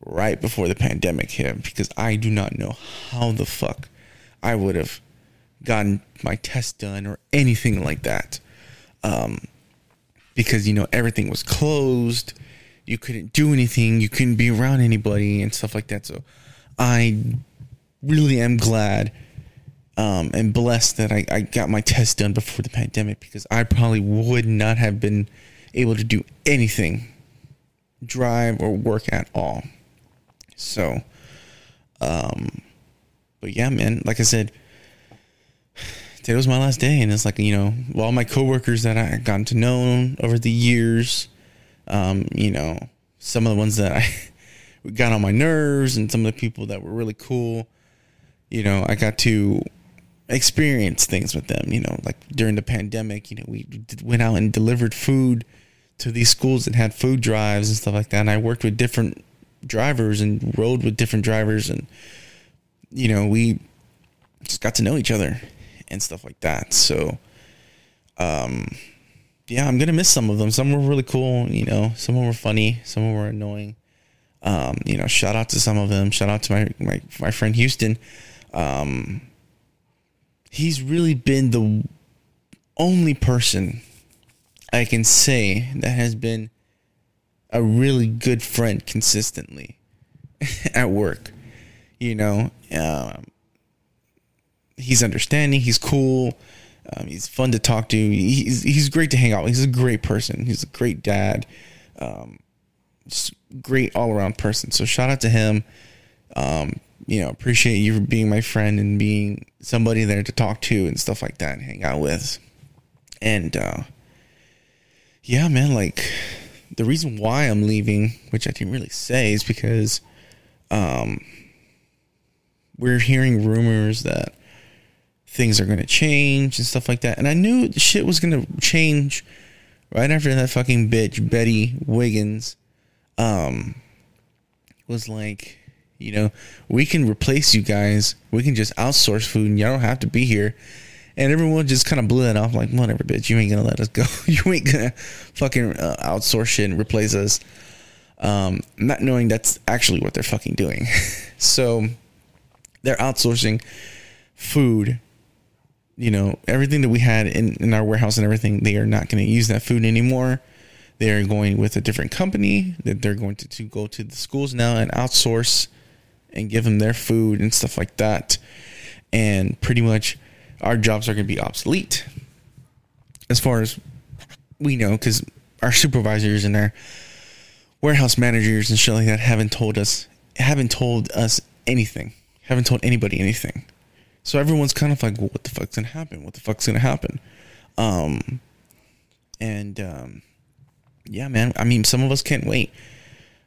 right before the pandemic hit because I do not know how the fuck I would have gotten my test done or anything like that. Um, because, you know, everything was closed. You couldn't do anything. You couldn't be around anybody and stuff like that. So I really am glad um, and blessed that I, I got my test done before the pandemic because I probably would not have been able to do anything, drive or work at all. So, um, but yeah, man, like I said, today was my last day, and it's like you know, all my coworkers that I've gotten to know over the years, um, you know, some of the ones that I got on my nerves and some of the people that were really cool. You know, I got to experience things with them. You know, like during the pandemic, you know, we went out and delivered food to these schools that had food drives and stuff like that. And I worked with different drivers and rode with different drivers, and you know, we just got to know each other and stuff like that. So, um, yeah, I'm gonna miss some of them. Some were really cool, you know. Some were funny. Some were annoying. Um, you know, shout out to some of them. Shout out to my my, my friend Houston. Um, he's really been the only person I can say that has been a really good friend consistently at work. You know, um, he's understanding. He's cool. Um, he's fun to talk to. He's he's great to hang out. with. He's a great person. He's a great dad. Um, great all around person. So shout out to him. Um, you know, appreciate you for being my friend and being somebody there to talk to and stuff like that and hang out with. And uh, yeah, man, like the reason why I'm leaving, which I didn't really say, is because um, we're hearing rumors that things are going to change and stuff like that. And I knew shit was going to change right after that fucking bitch, Betty Wiggins um, was like, you know, we can replace you guys. We can just outsource food, and y'all don't have to be here. And everyone just kind of blew that off, like, whatever, bitch. You ain't gonna let us go. you ain't gonna fucking uh, outsource shit and replace us. Um, not knowing that's actually what they're fucking doing. so they're outsourcing food. You know, everything that we had in, in our warehouse and everything, they are not going to use that food anymore. They're going with a different company. That they're going to, to go to the schools now and outsource and give them their food and stuff like that. And pretty much our jobs are going to be obsolete as far as we know because our supervisors and our warehouse managers and shit like that haven't told us haven't told us anything haven't told anybody anything so everyone's kind of like well, what the fuck's gonna happen what the fuck's gonna happen um and um yeah, man. I mean, some of us can't wait.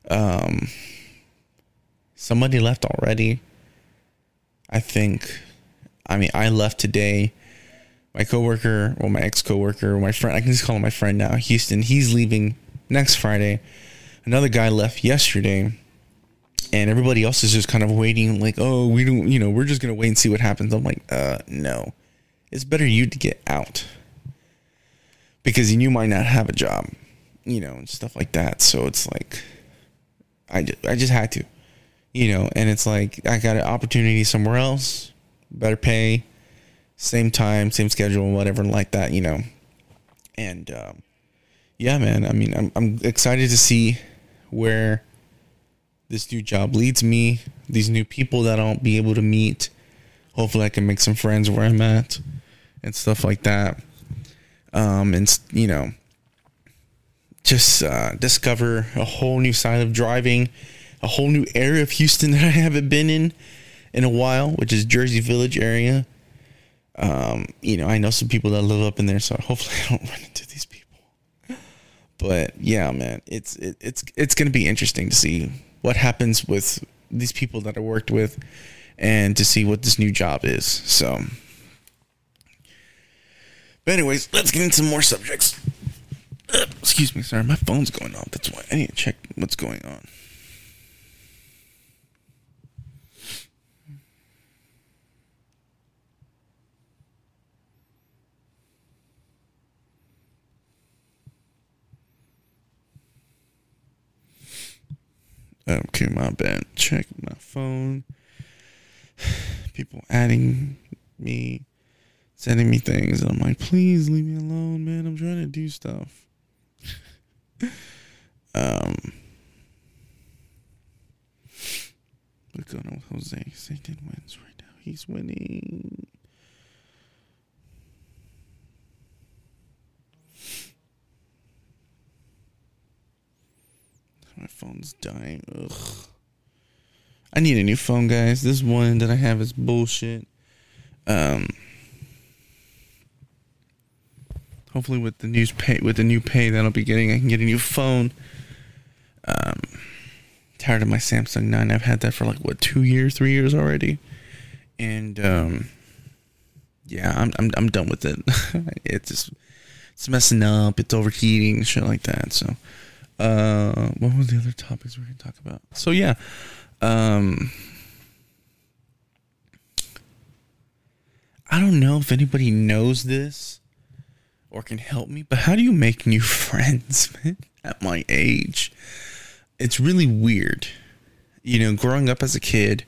Um, somebody left already. I think. I mean, I left today my coworker, well, my ex coworker, my friend, I can just call him my friend now, Houston. He's leaving next Friday. Another guy left yesterday, and everybody else is just kind of waiting, like, oh, we don't, you know, we're just gonna wait and see what happens. I'm like, uh, no, it's better you to get out because you might not have a job, you know, and stuff like that. So it's like, I just, I just had to, you know, and it's like I got an opportunity somewhere else, better pay, same time, same schedule, whatever like that, you know. And um, yeah, man, I mean, I'm I'm excited to see where this new job leads me, these new people that I'll be able to meet. Hopefully, I can make some friends where I'm at and stuff like that. Um, and you know, just uh, discover a whole new side of driving, a whole new area of Houston that I haven't been in in a while, which is Jersey Village area. Um, you know, I know some people that live up in there, so hopefully I don't run into these people. But yeah, man, it's it, it's it's gonna be interesting to see what happens with these people that I worked with, and to see what this new job is. So, but anyways, let's get into more subjects. Excuse me, sorry, my phone's going off. That's why I need to check what's going on. Okay, my bad. Check my phone. People adding me, sending me things. I'm like, please leave me alone, man. I'm trying to do stuff. Um, what's going on with Jose? Satan wins right now. He's winning. My phone's dying. Ugh. I need a new phone, guys. This one that I have is bullshit. Um. Hopefully, with the news pay, with the new pay that I'll be getting, I can get a new phone. Um, tired of my Samsung Nine. I've had that for like what two years, three years already, and um, yeah, I'm I'm I'm done with it. it's just it's messing up. It's overheating, shit like that. So. Uh, what was the other topics we are gonna talk about? So yeah, um, I don't know if anybody knows this or can help me, but how do you make new friends man, at my age? It's really weird. You know, growing up as a kid,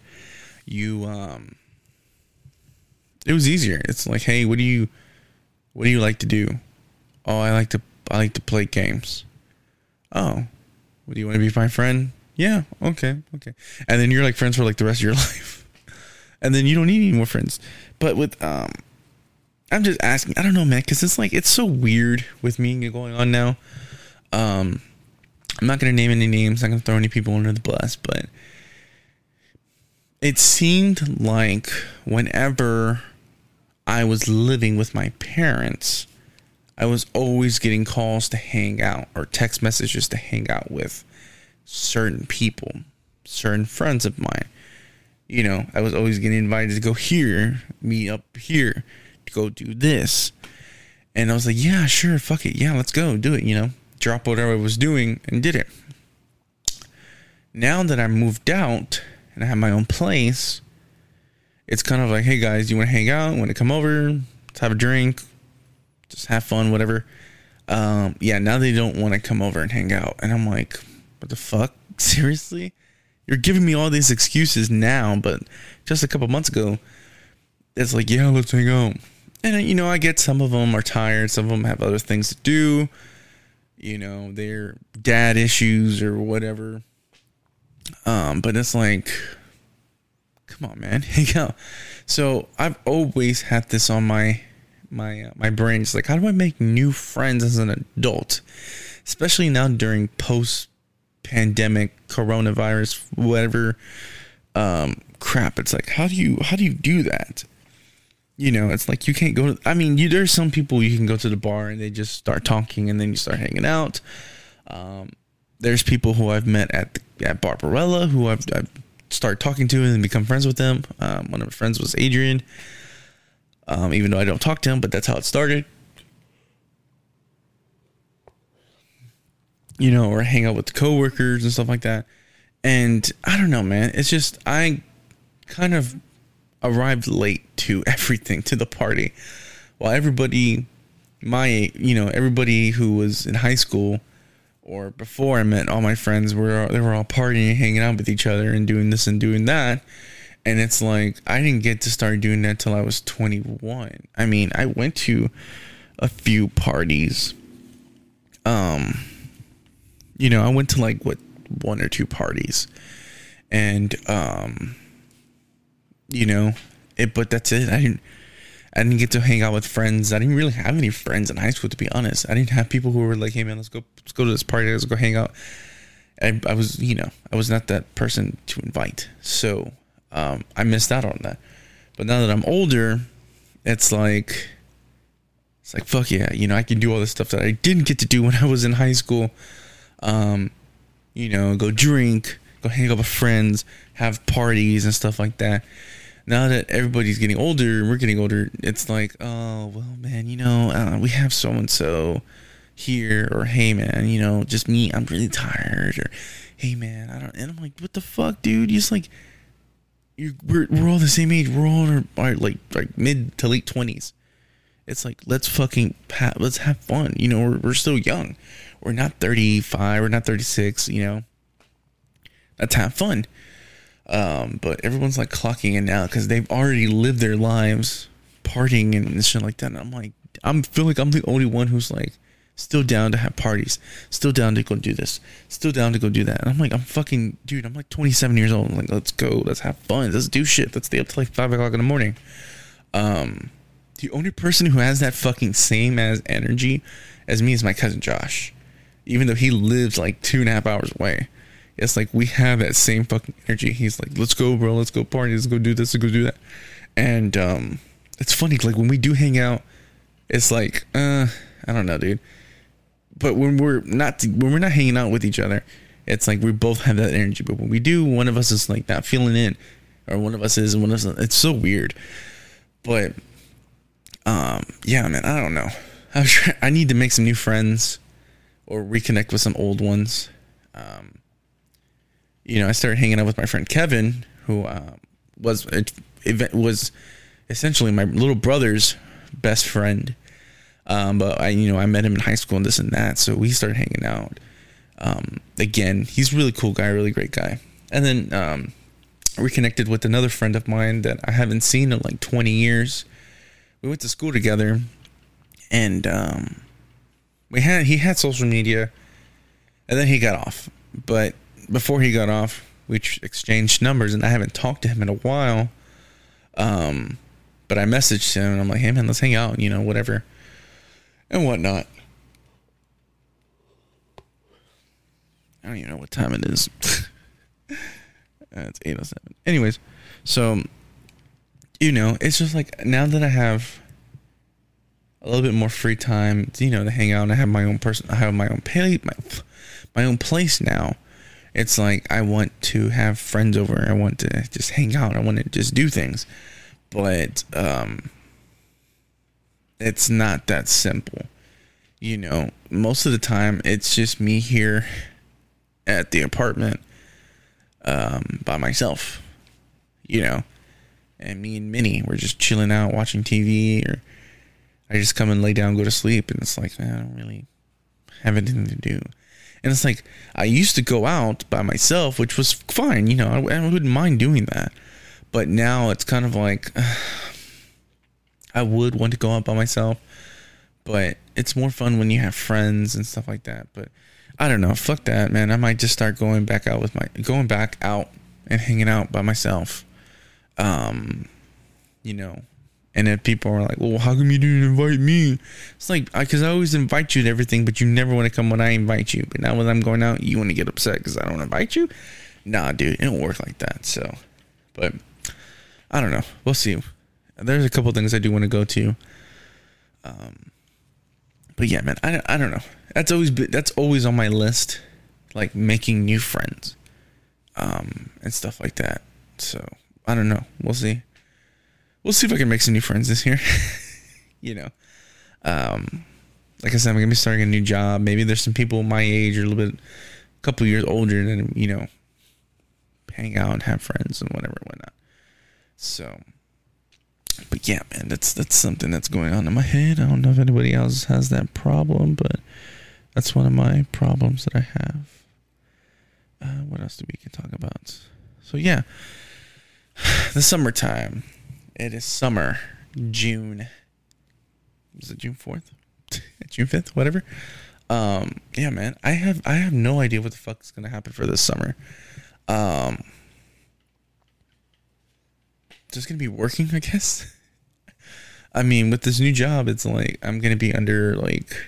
you um, it was easier. It's like, hey, what do you, what do you like to do? Oh, I like to I like to play games oh, what do you want to be my friend? Yeah, okay, okay. And then you're like friends for like the rest of your life. and then you don't need any more friends. But with um I'm just asking, I don't know, man, cuz it's like it's so weird with me going on now. Um I'm not to name any names, I'm not to throw any people under the bus, but it seemed like whenever I was living with my parents, I was always getting calls to hang out or text messages to hang out with certain people, certain friends of mine. You know, I was always getting invited to go here, meet up here, go do this. And I was like, yeah, sure, fuck it. Yeah, let's go, do it, you know. Drop whatever I was doing and did it. Now that I moved out and I have my own place, it's kind of like, hey guys, you want to hang out? Want to come over? Let's have a drink just have fun, whatever. Um, yeah, now they don't want to come over and hang out. And I'm like, what the fuck? Seriously? You're giving me all these excuses now, but just a couple months ago, it's like, yeah, let's hang out. And, you know, I get some of them are tired, some of them have other things to do. You know, their dad issues or whatever. Um, but it's like, come on, man, hang out. So I've always had this on my my uh, my brain's like, how do I make new friends as an adult, especially now during post pandemic coronavirus whatever um, crap. It's like, how do you how do you do that? You know, it's like you can't go. To, I mean, you there's some people you can go to the bar and they just start talking and then you start hanging out. Um, there's people who I've met at at Barbarella who I've, I've started talking to and become friends with them. Um, one of my friends was Adrian Um, even though I don't talk to him, but that's how it started. You know, or hang out with coworkers and stuff like that. And I don't know, man. It's just I kind of arrived late to everything to the party, while everybody, my you know, everybody who was in high school or before I met all my friends were they were all partying, hanging out with each other, and doing this and doing that. And it's like I didn't get to start doing that till I was 21. I mean, I went to a few parties. Um, you know, I went to like what one or two parties, and um, you know, it. But that's it. I didn't. I didn't get to hang out with friends. I didn't really have any friends in high school, to be honest. I didn't have people who were like, "Hey man, let's go, let's go to this party, let's go hang out." I, I was, you know, I was not that person to invite, so um, I missed out on that. But now that I'm older, it's like, it's like fuck yeah, you know, I can do all this stuff that I didn't get to do when I was in high school. Um, you know, go drink, go hang out with friends, have parties and stuff like that now that everybody's getting older, and we're getting older. It's like, oh well, man, you know, uh, we have so and so here, or hey, man, you know, just me, I'm really tired, or hey, man, I don't. And I'm like, what the fuck, dude? You just like, you we're we're all the same age. We're all in our, our like like mid to late twenties. It's like let's fucking ha- let's have fun. You know, we're we're still young. We're not 35. We're not 36. You know, let's have fun. Um, but everyone's like clocking in now because they've already lived their lives partying and shit like that. And I'm like, I'm feel like I'm the only one who's like still down to have parties, still down to go do this, still down to go do that. And I'm like, I'm fucking dude. I'm like 27 years old. I'm like, let's go, let's have fun, let's do shit. Let's stay up till like five o'clock in the morning. Um, the only person who has that fucking same as energy as me is my cousin Josh, even though he lives like two and a half hours away it's like we have that same fucking energy. He's like, let's go, bro, let's go party, let's go do this, let's go do that. And um, it's funny, like when we do hang out, it's like, uh, I don't know, dude. But when we're not when we're not hanging out with each other, it's like we both have that energy. But when we do, one of us is like not feeling it, or one of us is, and one of us. It's so weird. But um, yeah, man, I don't know. I, trying, I need to make some new friends or reconnect with some old ones. Um, you know, I started hanging out with my friend Kevin, who uh, was it, was essentially my little brother's best friend. Um, but I, you know, I met him in high school and this and that, so we started hanging out. Um, again, he's a really cool guy, really great guy. And then um, reconnected with another friend of mine that I haven't seen in like 20 years. We went to school together, and um, we had he had social media, and then he got off. But before he got off, we exchanged numbers, and I haven't talked to him in a while. Um, but I messaged him, and I'm like, "Hey, man, let's hang out," you know, whatever, and whatnot. I don't even know what time it is. it's eight oh seven. Anyways, so you know, it's just like now that I have a little bit more free time, you know, to hang out and I have my own person, I have my own pay, my my own place now it's like I want to have friends over. I want to just hang out. I want to just do things. But um it's not that simple. You know, most of the time it's just me here at the apartment um by myself. You know. And me and Minnie, we're just chilling out watching TV or I just come and lay down, go to sleep, and it's like I don't really have anything to do. And it's like I used to go out by myself, which was fine, you know, I, I wouldn't mind doing that. But now it's kind of like uh, I would want to go out by myself, but it's more fun when you have friends and stuff like that. But I don't know, fuck that, man. I might just start going back out with my going back out and hanging out by myself. Um, you know, and then people are like, well, how come you didn't invite me? It's like, because I, I, always invite you to everything, but you never want to come when I invite you. But now when I'm going out, you want to get upset because I don't invite you? Nah, dude, it don't work like that. So, but I don't know. We'll see. There's a couple things I do want to go to. Um, but yeah, man, I, I don't know. That's always been, that's always on my list, like making new friends, um, and stuff like that. So I don't know. We'll see we'll see if I can make some new friends this year. you know, um, like I said, I'm gonna be starting a new job. Maybe there's some people my age or a little bit, a couple years older, than you know, hang out and have friends and whatever whatnot. So, but yeah, man, that's that's something that's going on in my head. I don't know if anybody else has that problem, but that's one of my problems that I have. Uh, what else do we can talk about? So yeah, the summertime. It is summer, June. Is it June fourth? June fifth, whatever. Um, yeah, man, I have I have no idea what the fuck is gonna happen for this summer. Um, just gonna be working, I guess. I mean, with this new job, it's like I'm gonna be under like,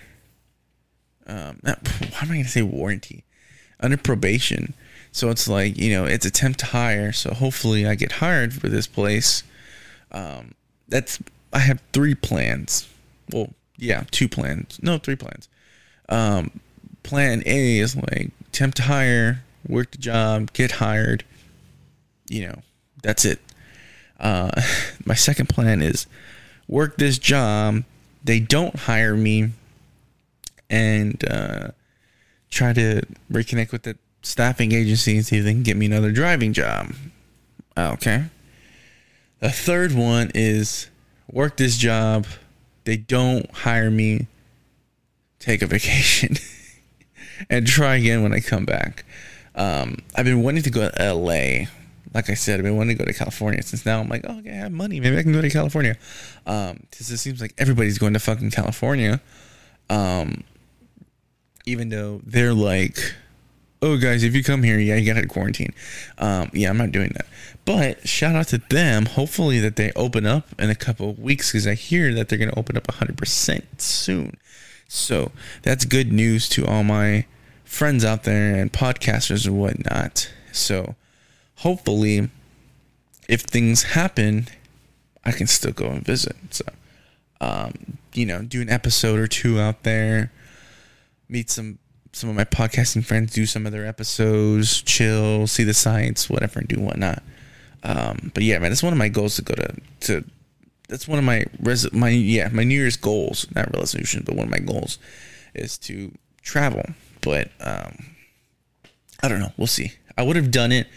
um, not, why am I gonna say warranty? Under probation. So it's like you know, it's a temp to hire. So hopefully, I get hired for this place. Um, that's I have three plans. Well, yeah, two plans. No, three plans. Um, plan A is like temp to hire, work the job, get hired. You know, that's it. Uh, my second plan is work this job. They don't hire me, and uh, try to reconnect with the staffing agency and see if they can get me another driving job. Okay. The third one is work this job. They don't hire me. Take a vacation and try again when I come back. Um, I've been wanting to go to LA. Like I said, I've been wanting to go to California since now I'm like, oh, okay, I have money. Maybe I can go to California. Um, because it seems like everybody's going to fucking California. Um, even though they're like, oh guys, if you come here, yeah, you gotta quarantine. Um, yeah, I'm not doing that. But shout out to them. Hopefully that they open up in a couple of weeks because I hear that they're gonna open up 100% soon. So that's good news to all my friends out there and podcasters and whatnot. So hopefully, if things happen, I can still go and visit. So, um, you know, do an episode or two out there, meet some some of my podcasting friends, do some of their episodes, chill, see the sights, whatever, and do whatnot. Um, but yeah, man, that's one of my goals to go to to. That's one of my res my yeah my New Year's goals, not resolution, but one of my goals is to travel. But um, I don't know. We'll see. I would have done it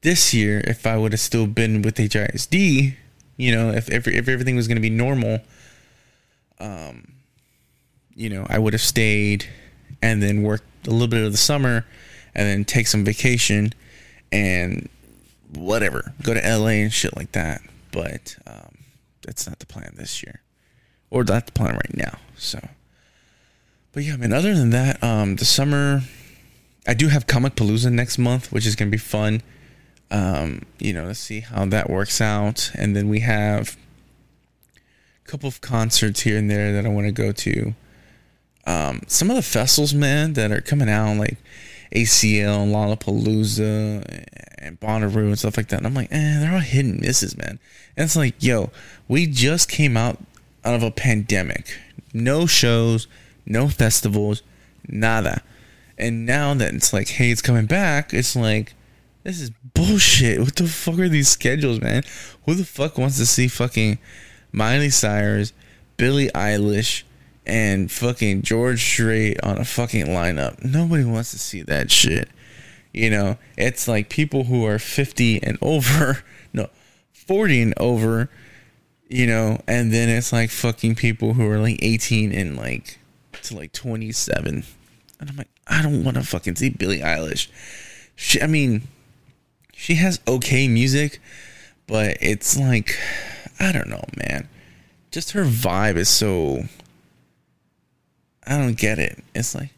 this year if I would have still been with HISD. You know, if if, if everything was going to be normal, um, you know, I would have stayed and then work a little bit of the summer and then take some vacation and whatever, go to LA and shit like that. But um, that's not the plan this year, or that's the plan right now. So, but yeah, I mean, other than that, um, the summer, I do have Comicpalooza next month, which is gonna be fun. Um, you know, let's see how that works out, and then we have a couple of concerts here and there that I want to go to um, some of the festivals, man, that are coming out, like ACL and Lollapalooza and Bonnaroo and stuff like that. And I'm like, eh, they're all hidden misses, man. And it's like, yo, we just came out out of a pandemic. No shows, no festivals, nada. And now that it's like, hey, it's coming back, it's like, this is bullshit. What the fuck are these schedules, man? Who the fuck wants to see fucking Miley Cyrus, Billie Eilish, and fucking George Strait on a fucking lineup. Nobody wants to see that shit. You know, it's like people who are 50 and over, no, 40 and over, you know, and then it's like fucking people who are like 18 and like to like 27. And I'm like, I don't want to fucking see Billie Eilish. She, I mean, she has okay music, but it's like, I don't know, man. Just her vibe is so I don't get it. It's like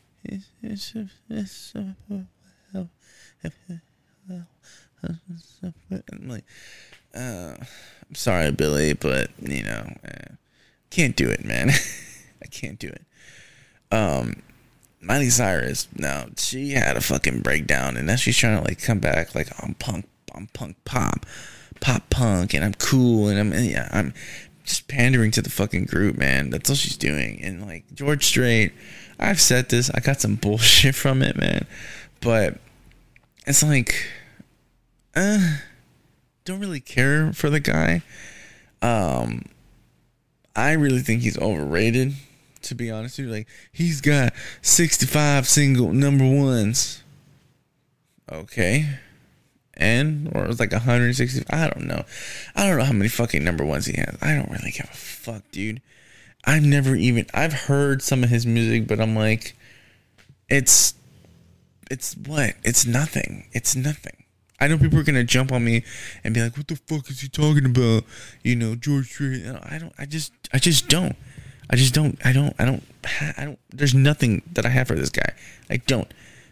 I'm like, uh, I'm sorry, Billy, but you know, uh, can't do it, man. I can't do it. Um, Miley Cyrus, now she had a fucking breakdown, and now she's trying to like come back, like I'm punk, I'm punk pop, pop punk, and I'm cool, and I'm yeah, I'm just pandering to the fucking group, man. That's all she's doing. And like George Strait, I've said this. I got some bullshit from it, man. But it's like, uh, don't really care for the guy. Um, I really think he's overrated. To be honest with you, like he's got 65 single number ones. Okay. And or it was like 160. I don't know. I don't know how many fucking number ones he has. I don't really give a fuck, dude. I've never even I've heard some of his music, but I'm like, it's it's what? It's nothing. It's nothing. I know people are gonna jump on me and be like, "What the fuck is he talking about?" You know, George Strait. I don't. I just. I just don't. I just don't. I don't. I don't. I don't. There's nothing that I have for this guy. I don't.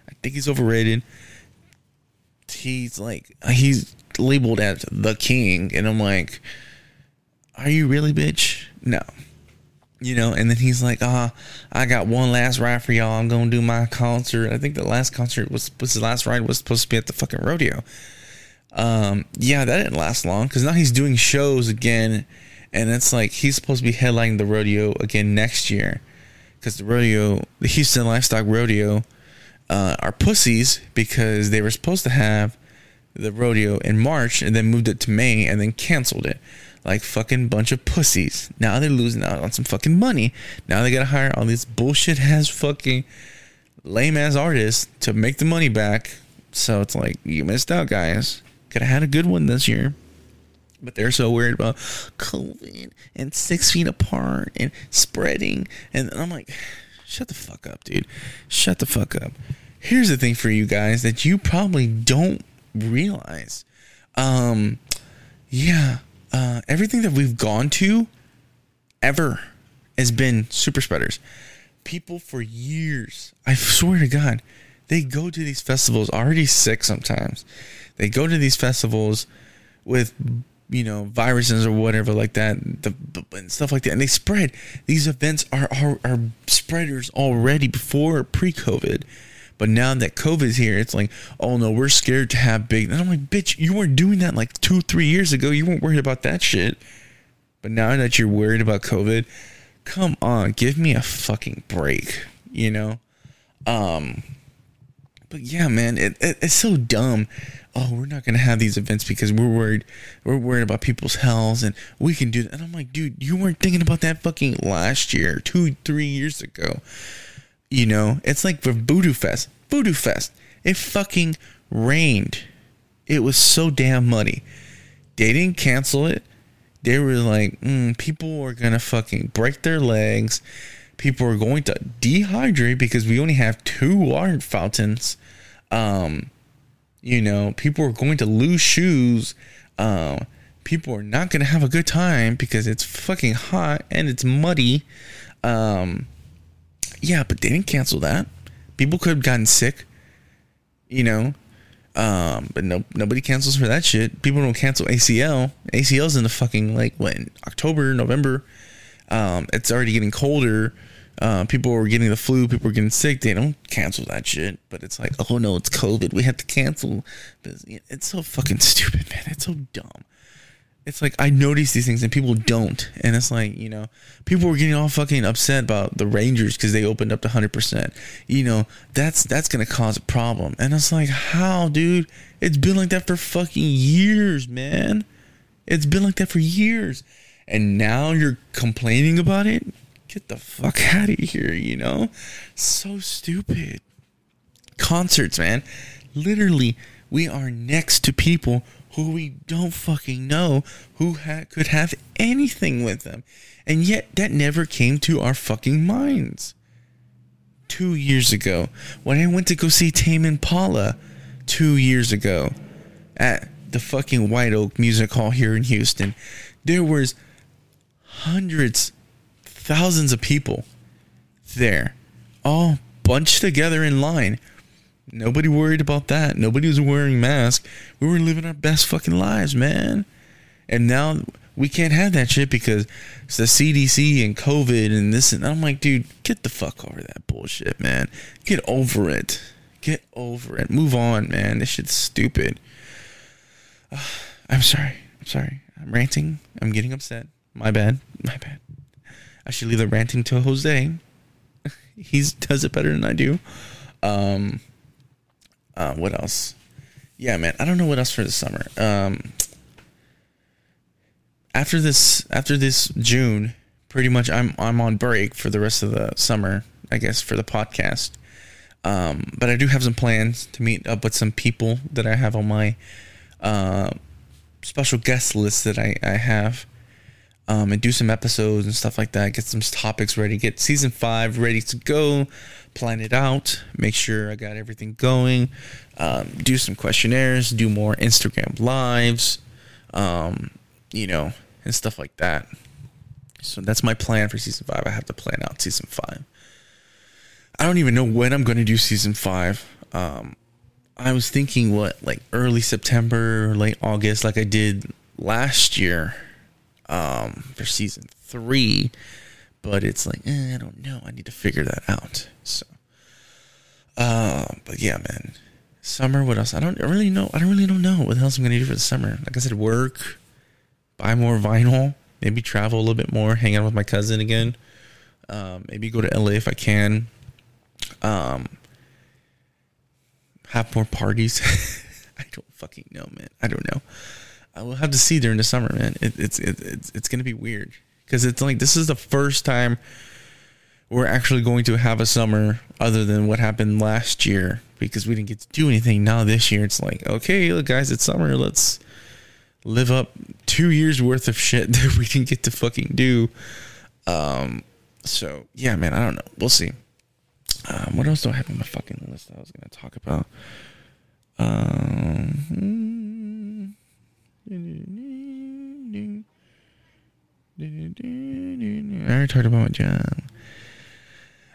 I think he's overrated. He's like he's labeled as the king, and I'm like, are you really, bitch? No. You know, and then he's like, ah, I got one last ride for y'all. I'm gonna do my concert. I think the last concert was was his last ride was supposed to be at the fucking rodeo. Um, yeah, that didn't last long because now he's doing shows again, and it's like he's supposed to be headlining the rodeo again next year because the rodeo, the Houston Livestock Rodeo, uh, are pussies because they were supposed to have the rodeo in March and then moved it to May and then canceled it like fucking bunch of pussies. Now they're losing out on some fucking money. Now they gotta hire all these bullshit ass fucking lame ass artists to make the money back. So it's like you missed out, guys. Could have had a good one this year. But they're so worried about COVID and six feet apart and spreading. And I'm like, shut the fuck up, dude. Shut the fuck up. Here's the thing for you guys that you probably don't realize. Um, yeah, uh, everything that we've gone to ever has been super spreaders. People for years, I swear to God, they go to these festivals already sick sometimes. They go to these festivals with you know viruses or whatever like that the, and stuff like that and they spread these events are, are are spreaders already before pre-covid but now that COVID's here, it's like, oh no, we're scared to have big. And I'm like, bitch, you weren't doing that like two, three years ago. You weren't worried about that shit. But now that you're worried about COVID, come on, give me a fucking break, you know? Um, but yeah, man, it, it, it's so dumb. Oh, we're not gonna have these events because we're worried. We're worried about people's health, and we can do that. And I'm like, dude, you weren't thinking about that fucking last year, two, three years ago. You know, it's like for Voodoo Fest. Voodoo Fest. It fucking rained. It was so damn muddy. They didn't cancel it. They were like, mm, people are gonna fucking break their legs. People are going to dehydrate because we only have two water fountains. Um, you know, people are going to lose shoes. Um, people are not gonna have a good time because it's fucking hot and it's muddy. Um, yeah, but they didn't cancel that. People could have gotten sick, you know. Um, but no, nobody cancels for that shit. People don't cancel ACL. ACL's in the fucking like when October, November. Um, it's already getting colder. Uh, people were getting the flu. People were getting sick. They don't cancel that shit. But it's like, oh no, it's COVID. We have to cancel. It's so fucking stupid, man. It's so dumb it's like I notice these things and people don't, and it's like you know, people were getting all fucking upset about the Rangers because they opened up to hundred percent. You know, that's that's gonna cause a problem, and it's like, how, dude? It's been like that for fucking years, man. It's been like that for years, and now you're complaining about it. Get the fuck out of here, you know? So stupid. Concerts, man. Literally, we are next to people who we don't fucking know who ha- could have anything with them. And yet that never came to our fucking minds. Two years ago, when I went to go see Tame Impala, two years ago, at the fucking White Oak Music Hall here in Houston, there was hundreds, thousands of people there, all bunched together in line Nobody worried about that. Nobody was wearing masks. We were living our best fucking lives, man. And now we can't have that shit because it's the CDC and COVID and this and I'm like, dude, get the fuck over that bullshit, man. Get over it. Get over it. Move on, man. This shit's stupid. Uh, I'm sorry. I'm sorry. I'm ranting. I'm getting upset. My bad. My bad. I should leave the ranting to Jose. he does it better than I do. Um, uh, what else? Yeah, man. I don't know what else for the summer. Um, after this after this June, pretty much I'm I'm on break for the rest of the summer, I guess, for the podcast. Um, but I do have some plans to meet up with some people that I have on my uh, special guest list that I, I have. Um, and do some episodes and stuff like that. Get some topics ready. Get season five ready to go. Plan it out. Make sure I got everything going. Um, do some questionnaires. Do more Instagram lives. Um, you know, and stuff like that. So that's my plan for season five. I have to plan out season five. I don't even know when I'm going to do season five. Um, I was thinking what like early September, late August, like I did last year um, for season three. But it's like eh, I don't know. I need to figure that out. So, uh, but yeah, man, summer. What else? I don't really know. I don't really don't know what else I'm gonna do for the summer. Like I said, work, buy more vinyl, maybe travel a little bit more, hang out with my cousin again. Um, maybe go to LA if I can. Um, have more parties. I don't fucking know, man. I don't know. I will have to see during the summer, man. It, it's it, it's it's gonna be weird because it's like this is the first time we're actually going to have a summer other than what happened last year because we didn't get to do anything. Now this year, it's like okay, look, guys, it's summer. Let's live up two years worth of shit that we didn't get to fucking do. Um, so yeah, man, I don't know. We'll see. Um, what else do I have on my fucking list I was gonna talk about? Um, I already talked about my job.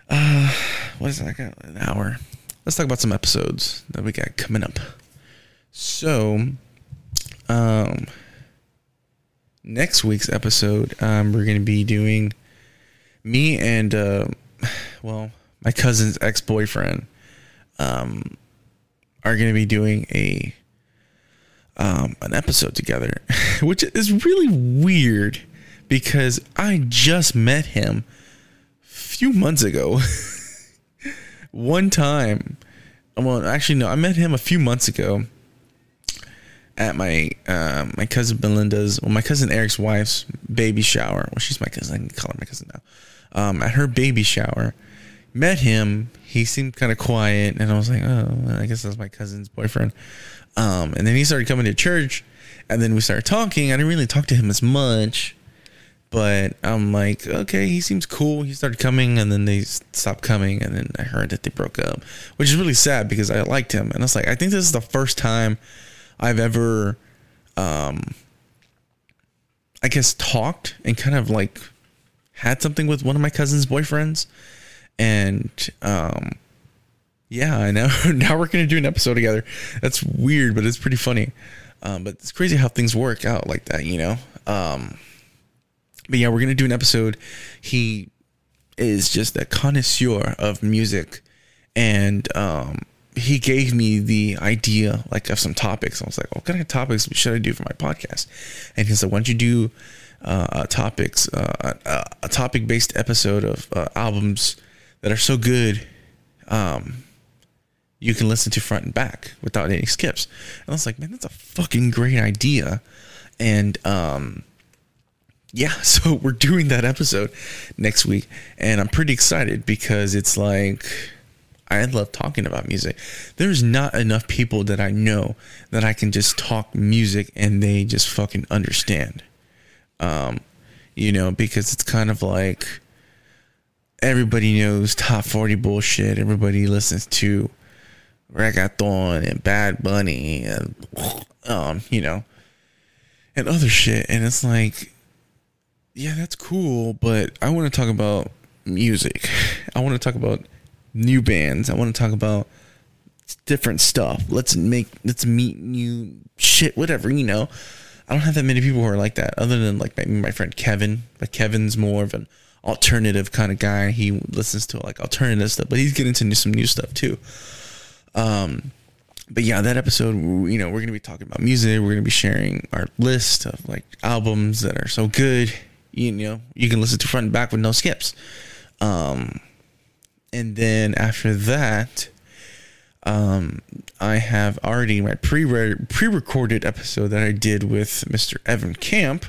Uh, what is that? Got an hour. Let's talk about some episodes that we got coming up. So, um, next week's episode, um, we're gonna be doing me and uh, well, my cousin's ex boyfriend, um, are gonna be doing a um an episode together, which is really weird because I just met him a few months ago. One time, well, actually no, I met him a few months ago at my uh, my cousin Belinda's, well, my cousin Eric's wife's baby shower. Well, she's my cousin. I can call her my cousin now. Um, at her baby shower, met him. He seemed kind of quiet, and I was like, oh, I guess that's my cousin's boyfriend. Um, and then he started coming to church, and then we started talking. I didn't really talk to him as much, but I'm like, okay, he seems cool. He started coming, and then they stopped coming, and then I heard that they broke up, which is really sad because I liked him, and I was like, I think this is the first time I've ever, um, I guess, talked and kind of like had something with one of my cousin's boyfriends, and um, yeah, I know. now we're gonna do an episode together. That's weird, but it's pretty funny. Um, but it's crazy how things work out like that, you know. Um, but yeah, we're gonna do an episode. He is just a connoisseur of music, and um, he gave me the idea like of some topics. I was like, what kind of topics should I do for my podcast? And he said, why don't you do uh, topics, uh, a, a topic based episode of uh, albums that are so good, um, you can listen to front and back without any skips. And I was like, man, that's a fucking great idea. And um, yeah, so we're doing that episode next week, and I'm pretty excited because it's like I love talking about music. There's not enough people that I know that I can just talk music and they just fucking understand. Um, you know, because it's kind of like everybody knows top 40 bullshit. Everybody listens to reggaeton and Bad Bunny and um, you know, and other shit. And it's like, yeah, that's cool, but I want to talk about music. I want to talk about new bands. I want to talk about different stuff. Let's make let's meet new shit, whatever, you know. I don't have that many people who are like that, other than like my, my friend Kevin. But Kevin's more of an alternative kind of guy. He listens to like alternative stuff, but he's getting into some new stuff too. Um, but yeah, that episode, you know, we're gonna be talking about music. We're gonna be sharing our list of like albums that are so good. You know, you can listen to front and back with no skips. Um, and then after that, um, I have already my pre pre recorded episode that I did with Mr. Evan Camp.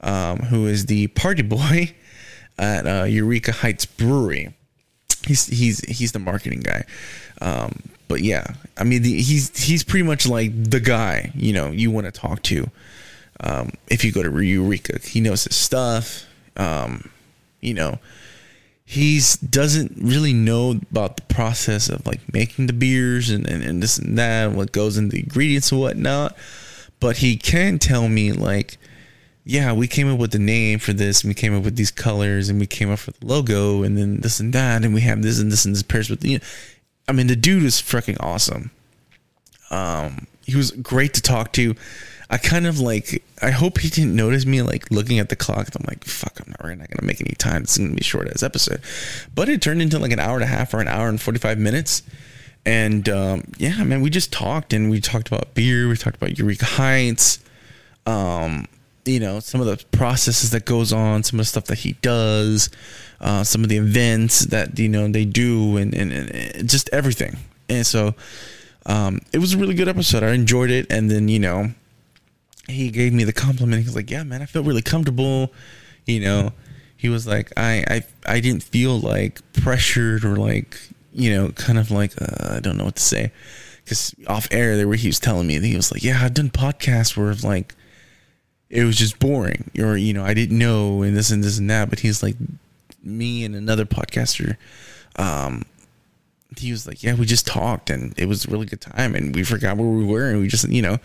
um, who is the party boy at uh, Eureka Heights Brewery. He's he's he's the marketing guy. Um, but yeah, I mean, the, he's he's pretty much like the guy you know you want to talk to. Um, if you go to Eureka, he knows his stuff. Um, you know, he's doesn't really know about the process of like making the beers and, and, and this and that, and what goes into the ingredients and whatnot. But he can tell me like, yeah, we came up with the name for this, and we came up with these colors, and we came up with the logo, and then this and that, and we have this and this and this pairs with you. Know, I mean, the dude is freaking awesome. Um, he was great to talk to. I kind of like. I hope he didn't notice me like looking at the clock. I'm like, fuck, I'm not, not gonna make any time. It's gonna be short as episode, but it turned into like an hour and a half or an hour and forty five minutes. And um, yeah, man, we just talked and we talked about beer. We talked about Eureka Heights. Um, you know, some of the processes that goes on, some of the stuff that he does, uh, some of the events that you know they do, and, and, and just everything. And so, um, it was a really good episode. I enjoyed it, and then you know he gave me the compliment. He was like, "Yeah, man, I felt really comfortable." You know, he was like, "I I I didn't feel like pressured or like you know, kind of like uh, I don't know what to say." Because off air, there where he was telling me, he was like, "Yeah, I've done podcasts where like it was just boring, or you know, I didn't know and this and this and that." But he's like, me and another podcaster, um, he was like, "Yeah, we just talked and it was a really good time, and we forgot where we were, and we just you know."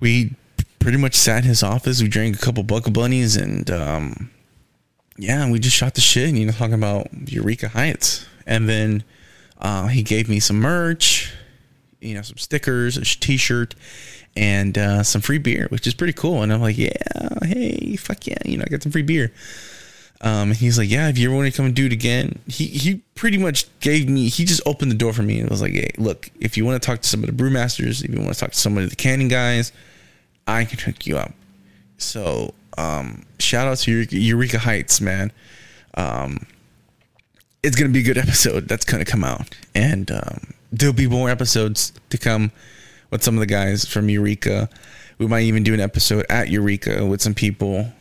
We pretty much sat in his office. We drank a couple Buckle Bunnies, and um, yeah, we just shot the shit. And, you know, talking about Eureka Heights, and then uh, he gave me some merch, you know, some stickers, a T-shirt, and uh, some free beer, which is pretty cool. And I'm like, yeah, hey, fuck yeah, you know, I got some free beer. Um, and he's like, yeah, if you ever want to come and do it again, he he pretty much gave me, he just opened the door for me and was like, hey, look, if you want to talk to some of the brewmasters, if you want to talk to some of the canning guys, I can hook you up. So, um, shout out to Eureka Heights, man. Um, it's gonna be a good episode that's gonna come out, and um, there'll be more episodes to come with some of the guys from Eureka. We might even do an episode at Eureka with some people.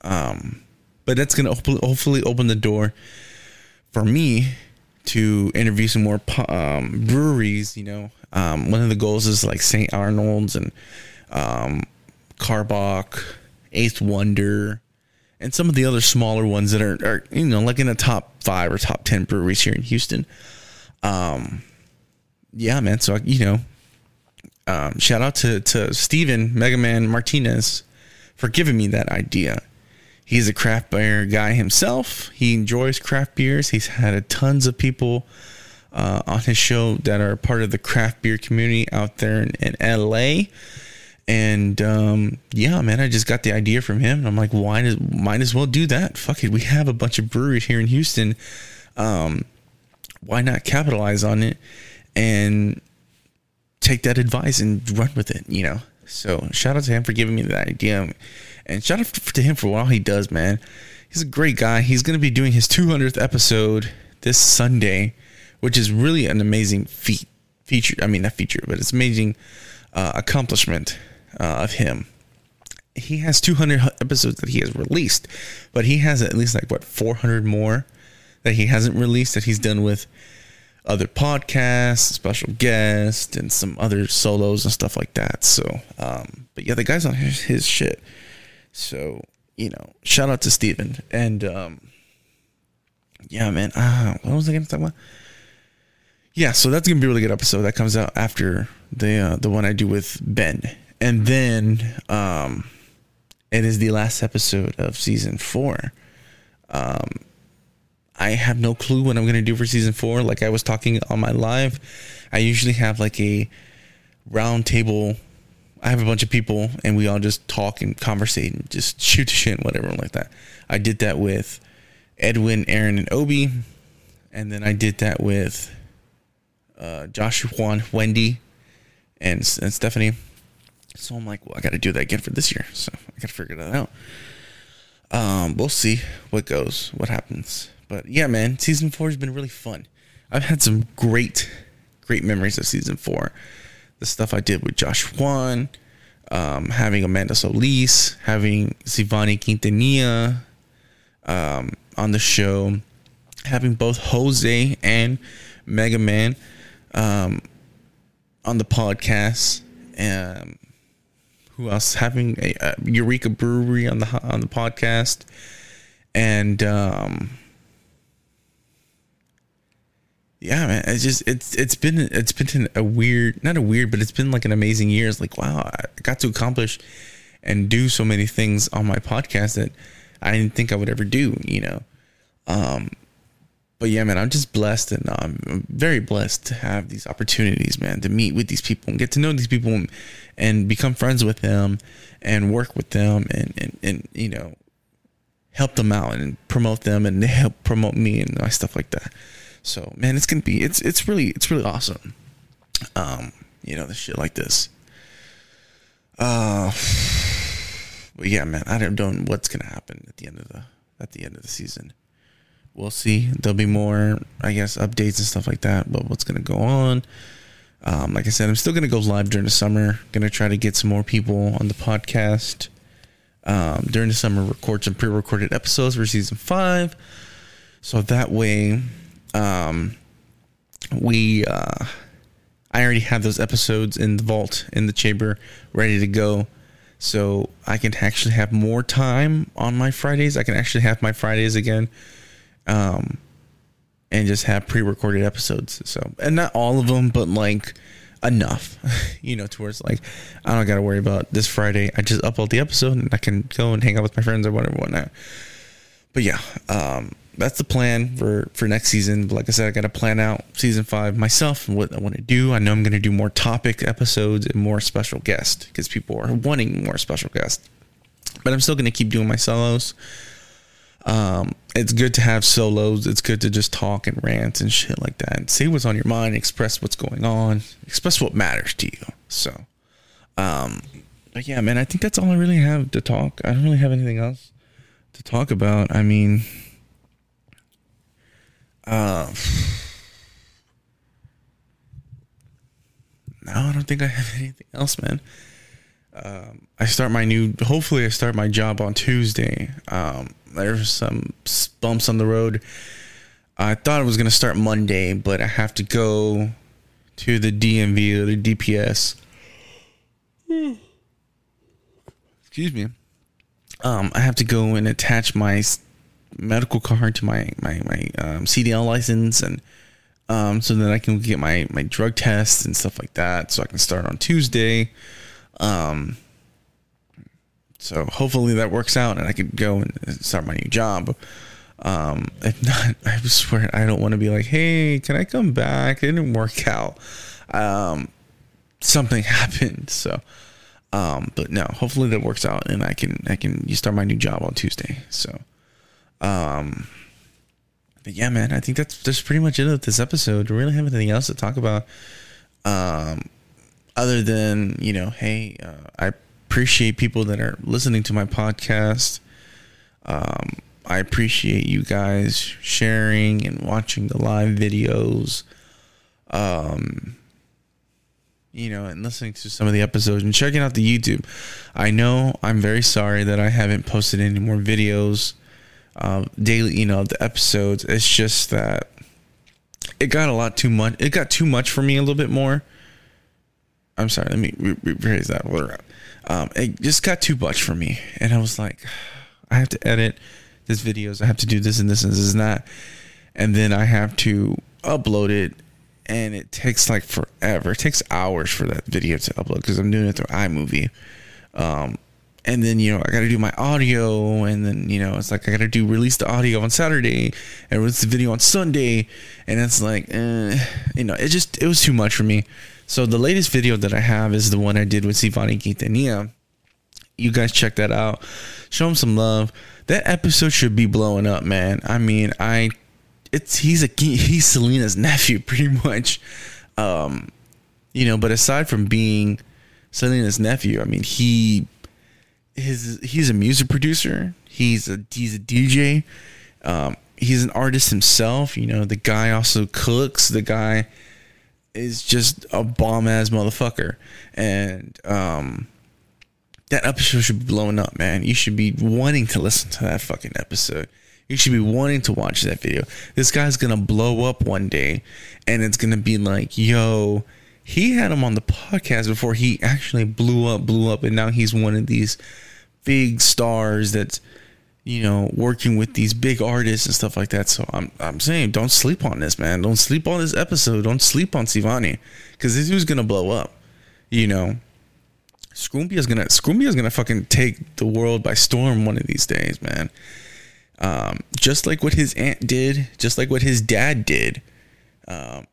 Um, but that's gonna hopefully open the door for me to interview some more um, breweries. You know, um, one of the goals is like St. Arnold's and um, Karbach, Eighth Wonder, and some of the other smaller ones that are, are you know like in the top five or top ten breweries here in Houston. Um, yeah, man. So you know, um, shout out to to Steven Mega Man Martinez for giving me that idea. He's a craft beer guy himself. He enjoys craft beers. He's had tons of people uh, on his show that are part of the craft beer community out there in, in LA. And um, yeah, man, I just got the idea from him. I'm like, why does might as well do that? Fuck it. We have a bunch of breweries here in Houston. Um, why not capitalize on it and take that advice and run with it, you know? So shout out to him for giving me that idea. And shout out to him for all he does, man. He's a great guy. He's going to be doing his 200th episode this Sunday, which is really an amazing feat. Feature, I mean, not feature, but it's amazing uh, accomplishment uh, of him. He has 200 episodes that he has released, but he has at least like what 400 more that he hasn't released that he's done with other podcasts, special guests, and some other solos and stuff like that. So, um, but yeah, the guy's on his, his shit. So, you know, shout out to Steven. And, um, yeah, man. Uh, what was I going to talk about? Yeah, so that's going to be a really good episode. That comes out after the uh, the one I do with Ben and then um, it is the last episode of season four. Um, I have no clue what I'm gonna do for season four. Like I was talking on my live, I usually have like a round table. I have a bunch of people and we all just talk and conversate and just shoot the shit and whatever like that. I did that with Edwin, Aaron, and Obi, and then I did that with uh, Joshua, Juan, Wendy, and, and Stephanie. So I'm like, well, I got to do that again for this year. So I got to figure that out. Um, we'll see what goes, what happens. But yeah, man, season four has been really fun. I've had some great, great memories of season four. The stuff I did with Josh Juan, um, having Amanda Solis, having Svani Quintanilla um, on the show, having both Jose and Mega Man um, on the podcast. Um, who else? Having a, a Eureka Brewery on the on the podcast, and um, yeah, man, it's just it's it's been it's been a weird, not a weird, but it's been like an amazing year. It's like wow, I got to accomplish and do so many things on my podcast that I didn't think I would ever do. You know, um, but yeah, man, I'm just blessed and um, I'm very blessed to have these opportunities, man, to meet with these people and get to know these people and, and become friends with them and work with them and, and, and, you know, help them out and promote them and help promote me and my stuff like that. So, man, it's going to be, it's, it's really, it's really awesome. Um, you know, the shit like this. Uh, but yeah, man, I don't know what's going to happen at the end of the, at the end of the season we'll see. There'll be more, I guess, updates and stuff like that. But what's going to go on? Um, like I said, I'm still going to go live during the summer. Going to try to get some more people on the podcast um, during the summer. Record some pre-recorded episodes for season five, so that way, um, we. Uh, I already have those episodes in the vault in the chamber ready to go. So I can actually have more time on my Fridays. I can actually have my Fridays again um, and just have pre-recorded episodes. So, and not all of them, but like enough, you know, towards like I don't got to worry about this Friday. I just upload the episode and I can go and hang out with my friends or whatever, whatnot. But yeah, um, that's the plan for for next season. Like I said, I got to plan out season five myself and what I want to do. I know I'm going to do more topic episodes and more special guests because people are wanting more special guests. But I'm still going to keep doing my solos. Um, it's good to have solos. It's good to just talk and rant and shit like that and say what's on your mind, express what's going on, express what matters to you. So, um, but yeah, man, I think that's all I really have to talk. I don't really have anything else to talk about. I mean, uh, no, I don't think I have anything else, man. Um, I start my new. Hopefully, I start my job on Tuesday. Um, there's some bumps on the road. I thought it was gonna start Monday, but I have to go to the DMV or the DPS. Excuse me. Um, I have to go and attach my medical card to my my my um, CDL license, and um, so that I can get my my drug tests and stuff like that, so I can start on Tuesday. Um, so hopefully that works out and I could go and start my new job. Um, if not, I swear I don't want to be like, hey, can I come back? It didn't work out. Um, something happened. So, um, but no, hopefully that works out and I can, I can, you start my new job on Tuesday. So, um, but yeah, man, I think that's, that's pretty much it of this episode. We really have anything else to talk about. Um, other than, you know, hey, uh, I appreciate people that are listening to my podcast. Um, I appreciate you guys sharing and watching the live videos. Um, you know, and listening to some of the episodes and checking out the YouTube. I know I'm very sorry that I haven't posted any more videos uh, daily, you know, the episodes. It's just that it got a lot too much. It got too much for me a little bit more. I'm sorry, let me rephrase that. Um, it just got too much for me, and I was like, I have to edit this videos. I have to do this and this and this and that, and then I have to upload it, and it takes like forever. It takes hours for that video to upload because I'm doing it through iMovie. Um, and then you know I got to do my audio, and then you know it's like I got to do release the audio on Saturday and release the video on Sunday, and it's like, eh, you know, it just it was too much for me. So the latest video that I have is the one I did with Svani Quintanilla. You guys check that out. Show him some love. That episode should be blowing up, man. I mean, I it's he's a he's Selena's nephew pretty much. Um, you know, but aside from being Selena's nephew, I mean, he his he's a music producer. He's a he's a DJ. Um, he's an artist himself. You know, the guy also cooks. The guy is just a bomb ass motherfucker. And um that episode should be blowing up, man. You should be wanting to listen to that fucking episode. You should be wanting to watch that video. This guy's gonna blow up one day, and it's gonna be like, yo, he had him on the podcast before he actually blew up, blew up, and now he's one of these big stars that's you know working with these big artists and stuff like that. So I'm I'm saying, don't sleep on this, man. Don't sleep on this episode. Don't sleep on Svani, because this dude's gonna blow up. You know, Scoompy is gonna Scoompy is gonna fucking take the world by storm one of these days, man. Um, just like what his aunt did, just like what his dad did. Um,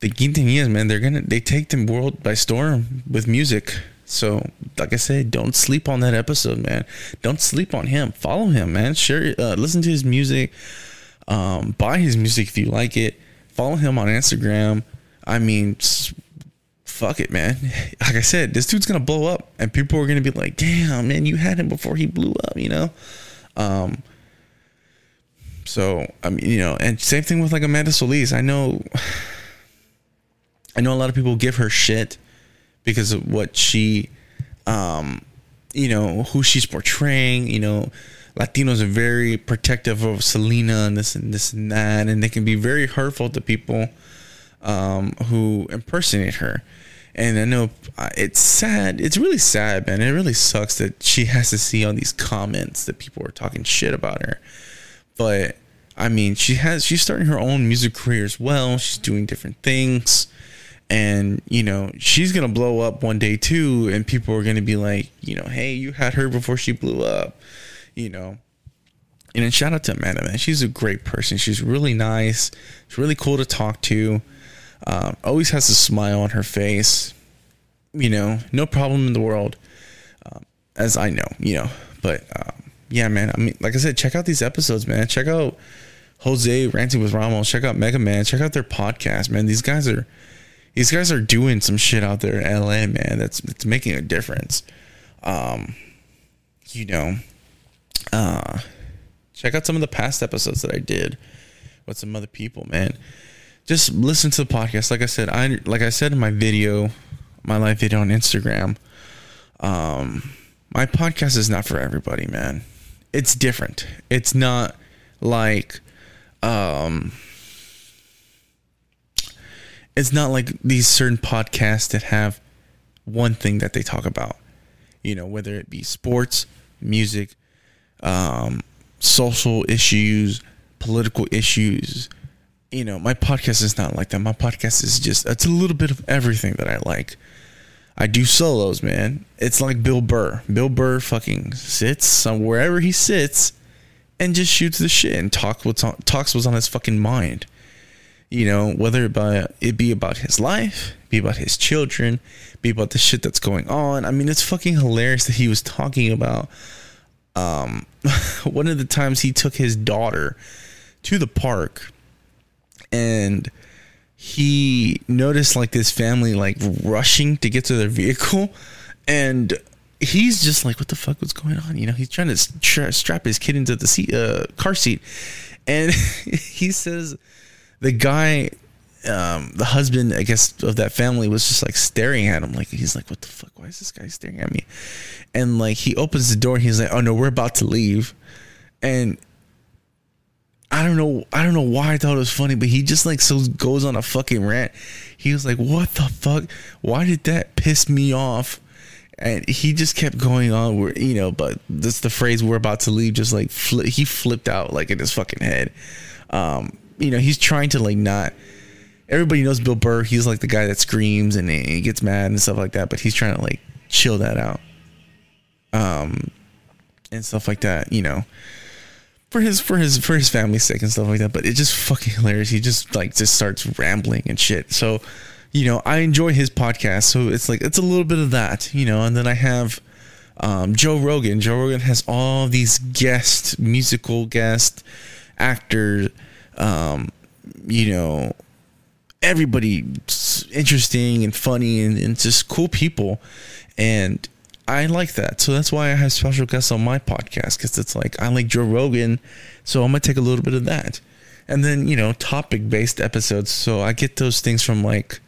the thing is, man, they're gonna they take the world by storm with music. So, like I said, don't sleep on that episode, man. Don't sleep on him. Follow him, man. Share, uh, listen to his music. Um, buy his music if you like it. Follow him on Instagram. I mean, fuck it, man. Like I said, this dude's gonna blow up, and people are gonna be like, "Damn, man, you had him before he blew up," you know. Um. So I mean, you know, and same thing with like Amanda Solis. I know, I know a lot of people give her shit because of what she, um, you know, who she's portraying. You know, Latinos are very protective of Selena and this and this and that, and they can be very hurtful to people um, who impersonate her. And I know uh, it's sad. It's really sad, man. It really sucks that she has to see all these comments that people are talking shit about her. But I mean, she has she's starting her own music career as well. She's doing different things. And, you know, she's to blow up one day too and people are to be like, you know, hey, you had her before she blew up, you know. And then shout out to Amanda, man. She's a great person. She's really nice. She's really cool to talk to. Um, always has a smile on her face. You know, no problem in the world, um, as I know. You know, but um, yeah, man. I mean, like I said, check out these episodes, man. Check out Jose ranting with Ramos. Check out Mega Man. Check out their podcast, man. These guys are these guys are doing some shit out there in LA, man. That's that's making a difference. Um, you know, uh, check out some of the past episodes that I did with some other people, man just listen to the podcast. Like I said, I like I said in my video, my live video on Instagram. Um, my podcast is not for everybody, man. It's different. It's not like, um, it's not like these certain podcasts that have one thing that they talk about. You know, whether it be sports, music, um, social issues, political issues you know, my podcast is not like that. My podcast is just it's a little bit of everything that I like. I do solos, man. It's like Bill Burr. Bill Burr fucking sits somewhere wherever he sits and just shoots the shit and talks what's on talks what's on his fucking mind. You know, whether it, by, it be about his life, be about his children, be about the shit that's going on. I mean, it's fucking hilarious that he was talking about um one of the times he took his daughter to the park and he noticed like this family like rushing to get to their vehicle. And he's just like what the fuck was going on? You know he's trying to tra- strap his kid into the seat uh, car seat. And he says the guy um, the husband i guess of that family was just like staring at him like he's like what the fuck why is this guy staring at me and like he opens the door he's like oh no we're about to leave and I don't know. I don't know why I thought it was funny, but he just like so goes on a fucking rant. He was like, "What the fuck? Why did that piss me off?" And he just kept going on. Where you know, but this the phrase "we're about to leave" just like he flipped out like in his fucking head. Um, you know, he's trying to like not. Everybody knows Bill Burr. He's like the guy that screams and he gets mad and stuff like that. But he's trying to like chill that out. Um, and stuff like that. You know for his for his for his family's sake and stuff like that. But it's just fucking hilarious. He just like just starts rambling and shit. So, you know, I enjoy his podcast. So it's like it's a little bit of that, you know. And then I have um, Joe Rogan. Joe Rogan has all these guest musical guest actors. Um, you know, everybody interesting and funny and, and just cool people. And I like that. So that's why I have special guests on my podcast because it's like I like Joe Rogan, so I'm gonna take a little bit of that, and then you know topic based episodes. So I get those things from like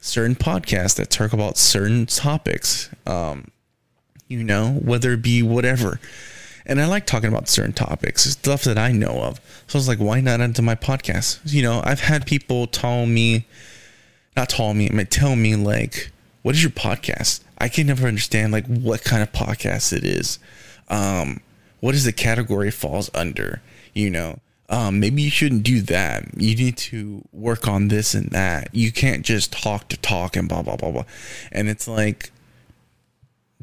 certain podcasts that talk about certain topics. Um, you know, whether it be whatever. And I like talking about certain topics, stuff that I know of. So I was like, why not add to my podcast? You know, I've had people tell me, not tell me, mean, tell me like, what is your podcast? I can never understand like what kind of podcast it is. Um, what is the category falls under? You know, um, maybe you shouldn't do that. You need to work on this and that. You can't just talk to talk and blah blah blah blah. And it's like,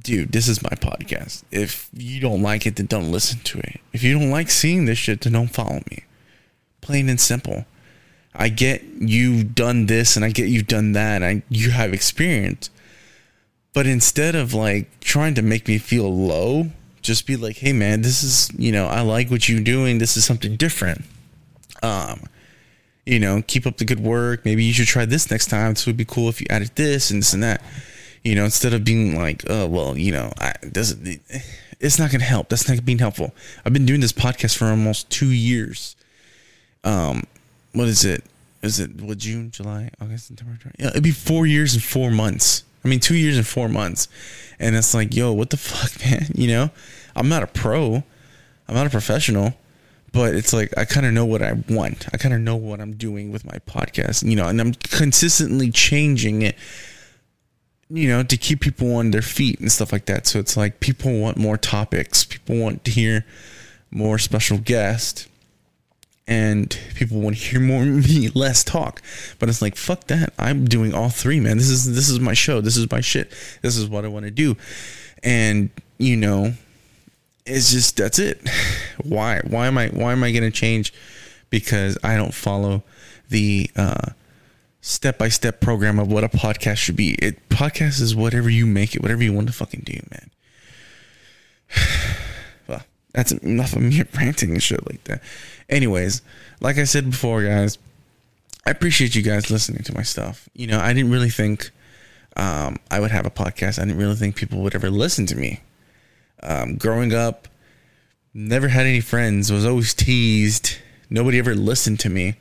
dude, this is my podcast. If you don't like it, then don't listen to it. If you don't like seeing this shit, then don't follow me. Plain and simple. I get you've done this and I get you've done that. I, you have experience. But instead of like trying to make me feel low, just be like, hey man, this is, you know, I like what you're doing. This is something different. Um, you know, keep up the good work. Maybe you should try this next time. This would be cool if you added this and this and that you know, instead of being like, oh, well, you know, I, doesn't, it's not going to help. That's not being helpful. I've been doing this podcast for almost two years. Um, what is it? Is it what June, July, August, September? Yeah, it'd be four years and four months. I mean, two years and four months, and it's like, yo, what the fuck, man? You know, I'm not a pro, I'm not a professional, but it's like I kind of know what I want. I kind of know what I'm doing with my podcast, you know, and I'm consistently changing it you know, to keep people on their feet and stuff like that. So it's like people want more topics, people want to hear more special guests, and people want to hear more me, less talk. But it's like fuck that. I'm doing all three, man. This is this is my show. This is my shit. This is what I want to do. And you know, it's just that's it. Why? Why am I why am I gonna change? Because I don't follow the uh step by step program of what a podcast should be. It podcast is whatever you make it, whatever you want to fucking do, man. well, that's enough of me ranting and shit like that. Anyways, like I said before, guys, I appreciate you guys listening to my stuff. You know, I didn't really think um, I would have a podcast. I didn't really think people would ever listen to me. Um, growing up, never had any friends. Was always teased. Nobody ever listened to me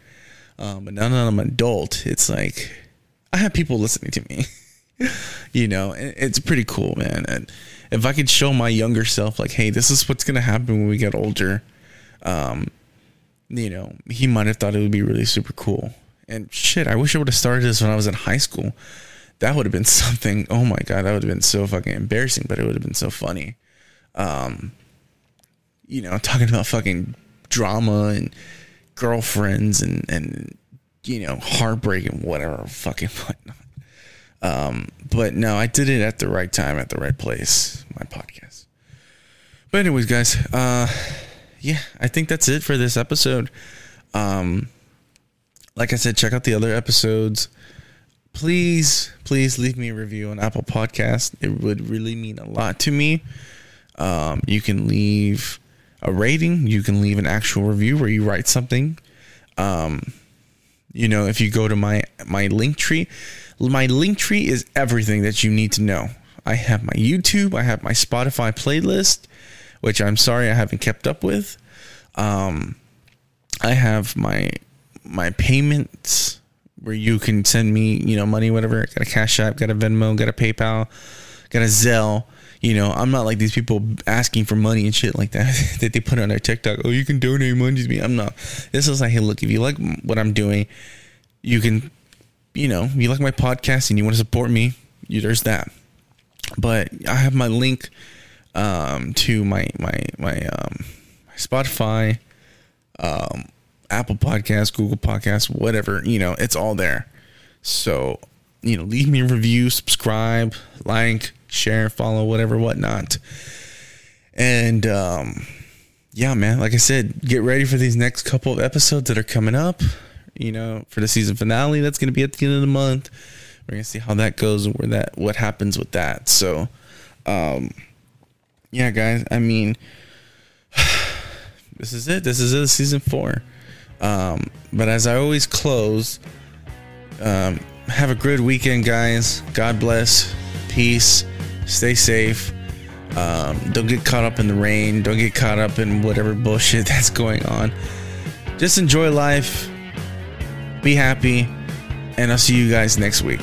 um, but now that I'm an adult, it's like I have people listening to me. you know, it's pretty cool, man. And if I could show my younger self, like, hey, this is what's gonna happen when we get older, um, you know, he might have thought it would be really super cool. And shit, I wish I would have started this when I was in high school. That would have been something. Oh my god, that would have been so fucking embarrassing, but it would have been so funny. Um, you know, talking about fucking drama and girlfriends and and you know heartbreak and whatever fucking whatnot. Um, but no, I did it at the right time at the right place. My podcast. But anyways, guys, uh, yeah, I think that's it for this episode. Um, like I said, check out the other episodes. Please, please leave me a review on Apple Podcast. It would really mean a lot to me. Um, you can leave a rating. You can leave an actual review where you write something. Um, you know, if you go to my my link tree, my link tree is everything that you need to know. I have my YouTube, I have my Spotify playlist, which I'm sorry I haven't kept up with. Um, I have my my payments where you can send me, you know, money, whatever. Got a Cash App, got a Venmo, got a PayPal, got a Zelle. You know, I'm not like these people asking for money and shit like that that they put on their TikTok. Oh, you can donate money to me. I'm not. This is like, hey, look, if you like what I'm doing, you can, you know, you like my podcast and you want to support me, you, there's that. But I have my link um, to my my my um, Spotify, um, Apple Podcast, Google Podcast, whatever. You know, it's all there. So you know, leave me a review, subscribe, like, share, follow, whatever, whatnot. And um, yeah, man, like I said, get ready for these next couple of episodes that are coming up. You know, for the season finale, that's going to be at the end of the month. We're gonna see how that goes and where that what happens with that. So, um, yeah, guys. I mean, this is it. This is it. Season four. Um, but as I always close, um, have a good weekend, guys. God bless. Peace. Stay safe. Um, don't get caught up in the rain. Don't get caught up in whatever bullshit that's going on. Just enjoy life. Be happy. And I'll see you guys next week.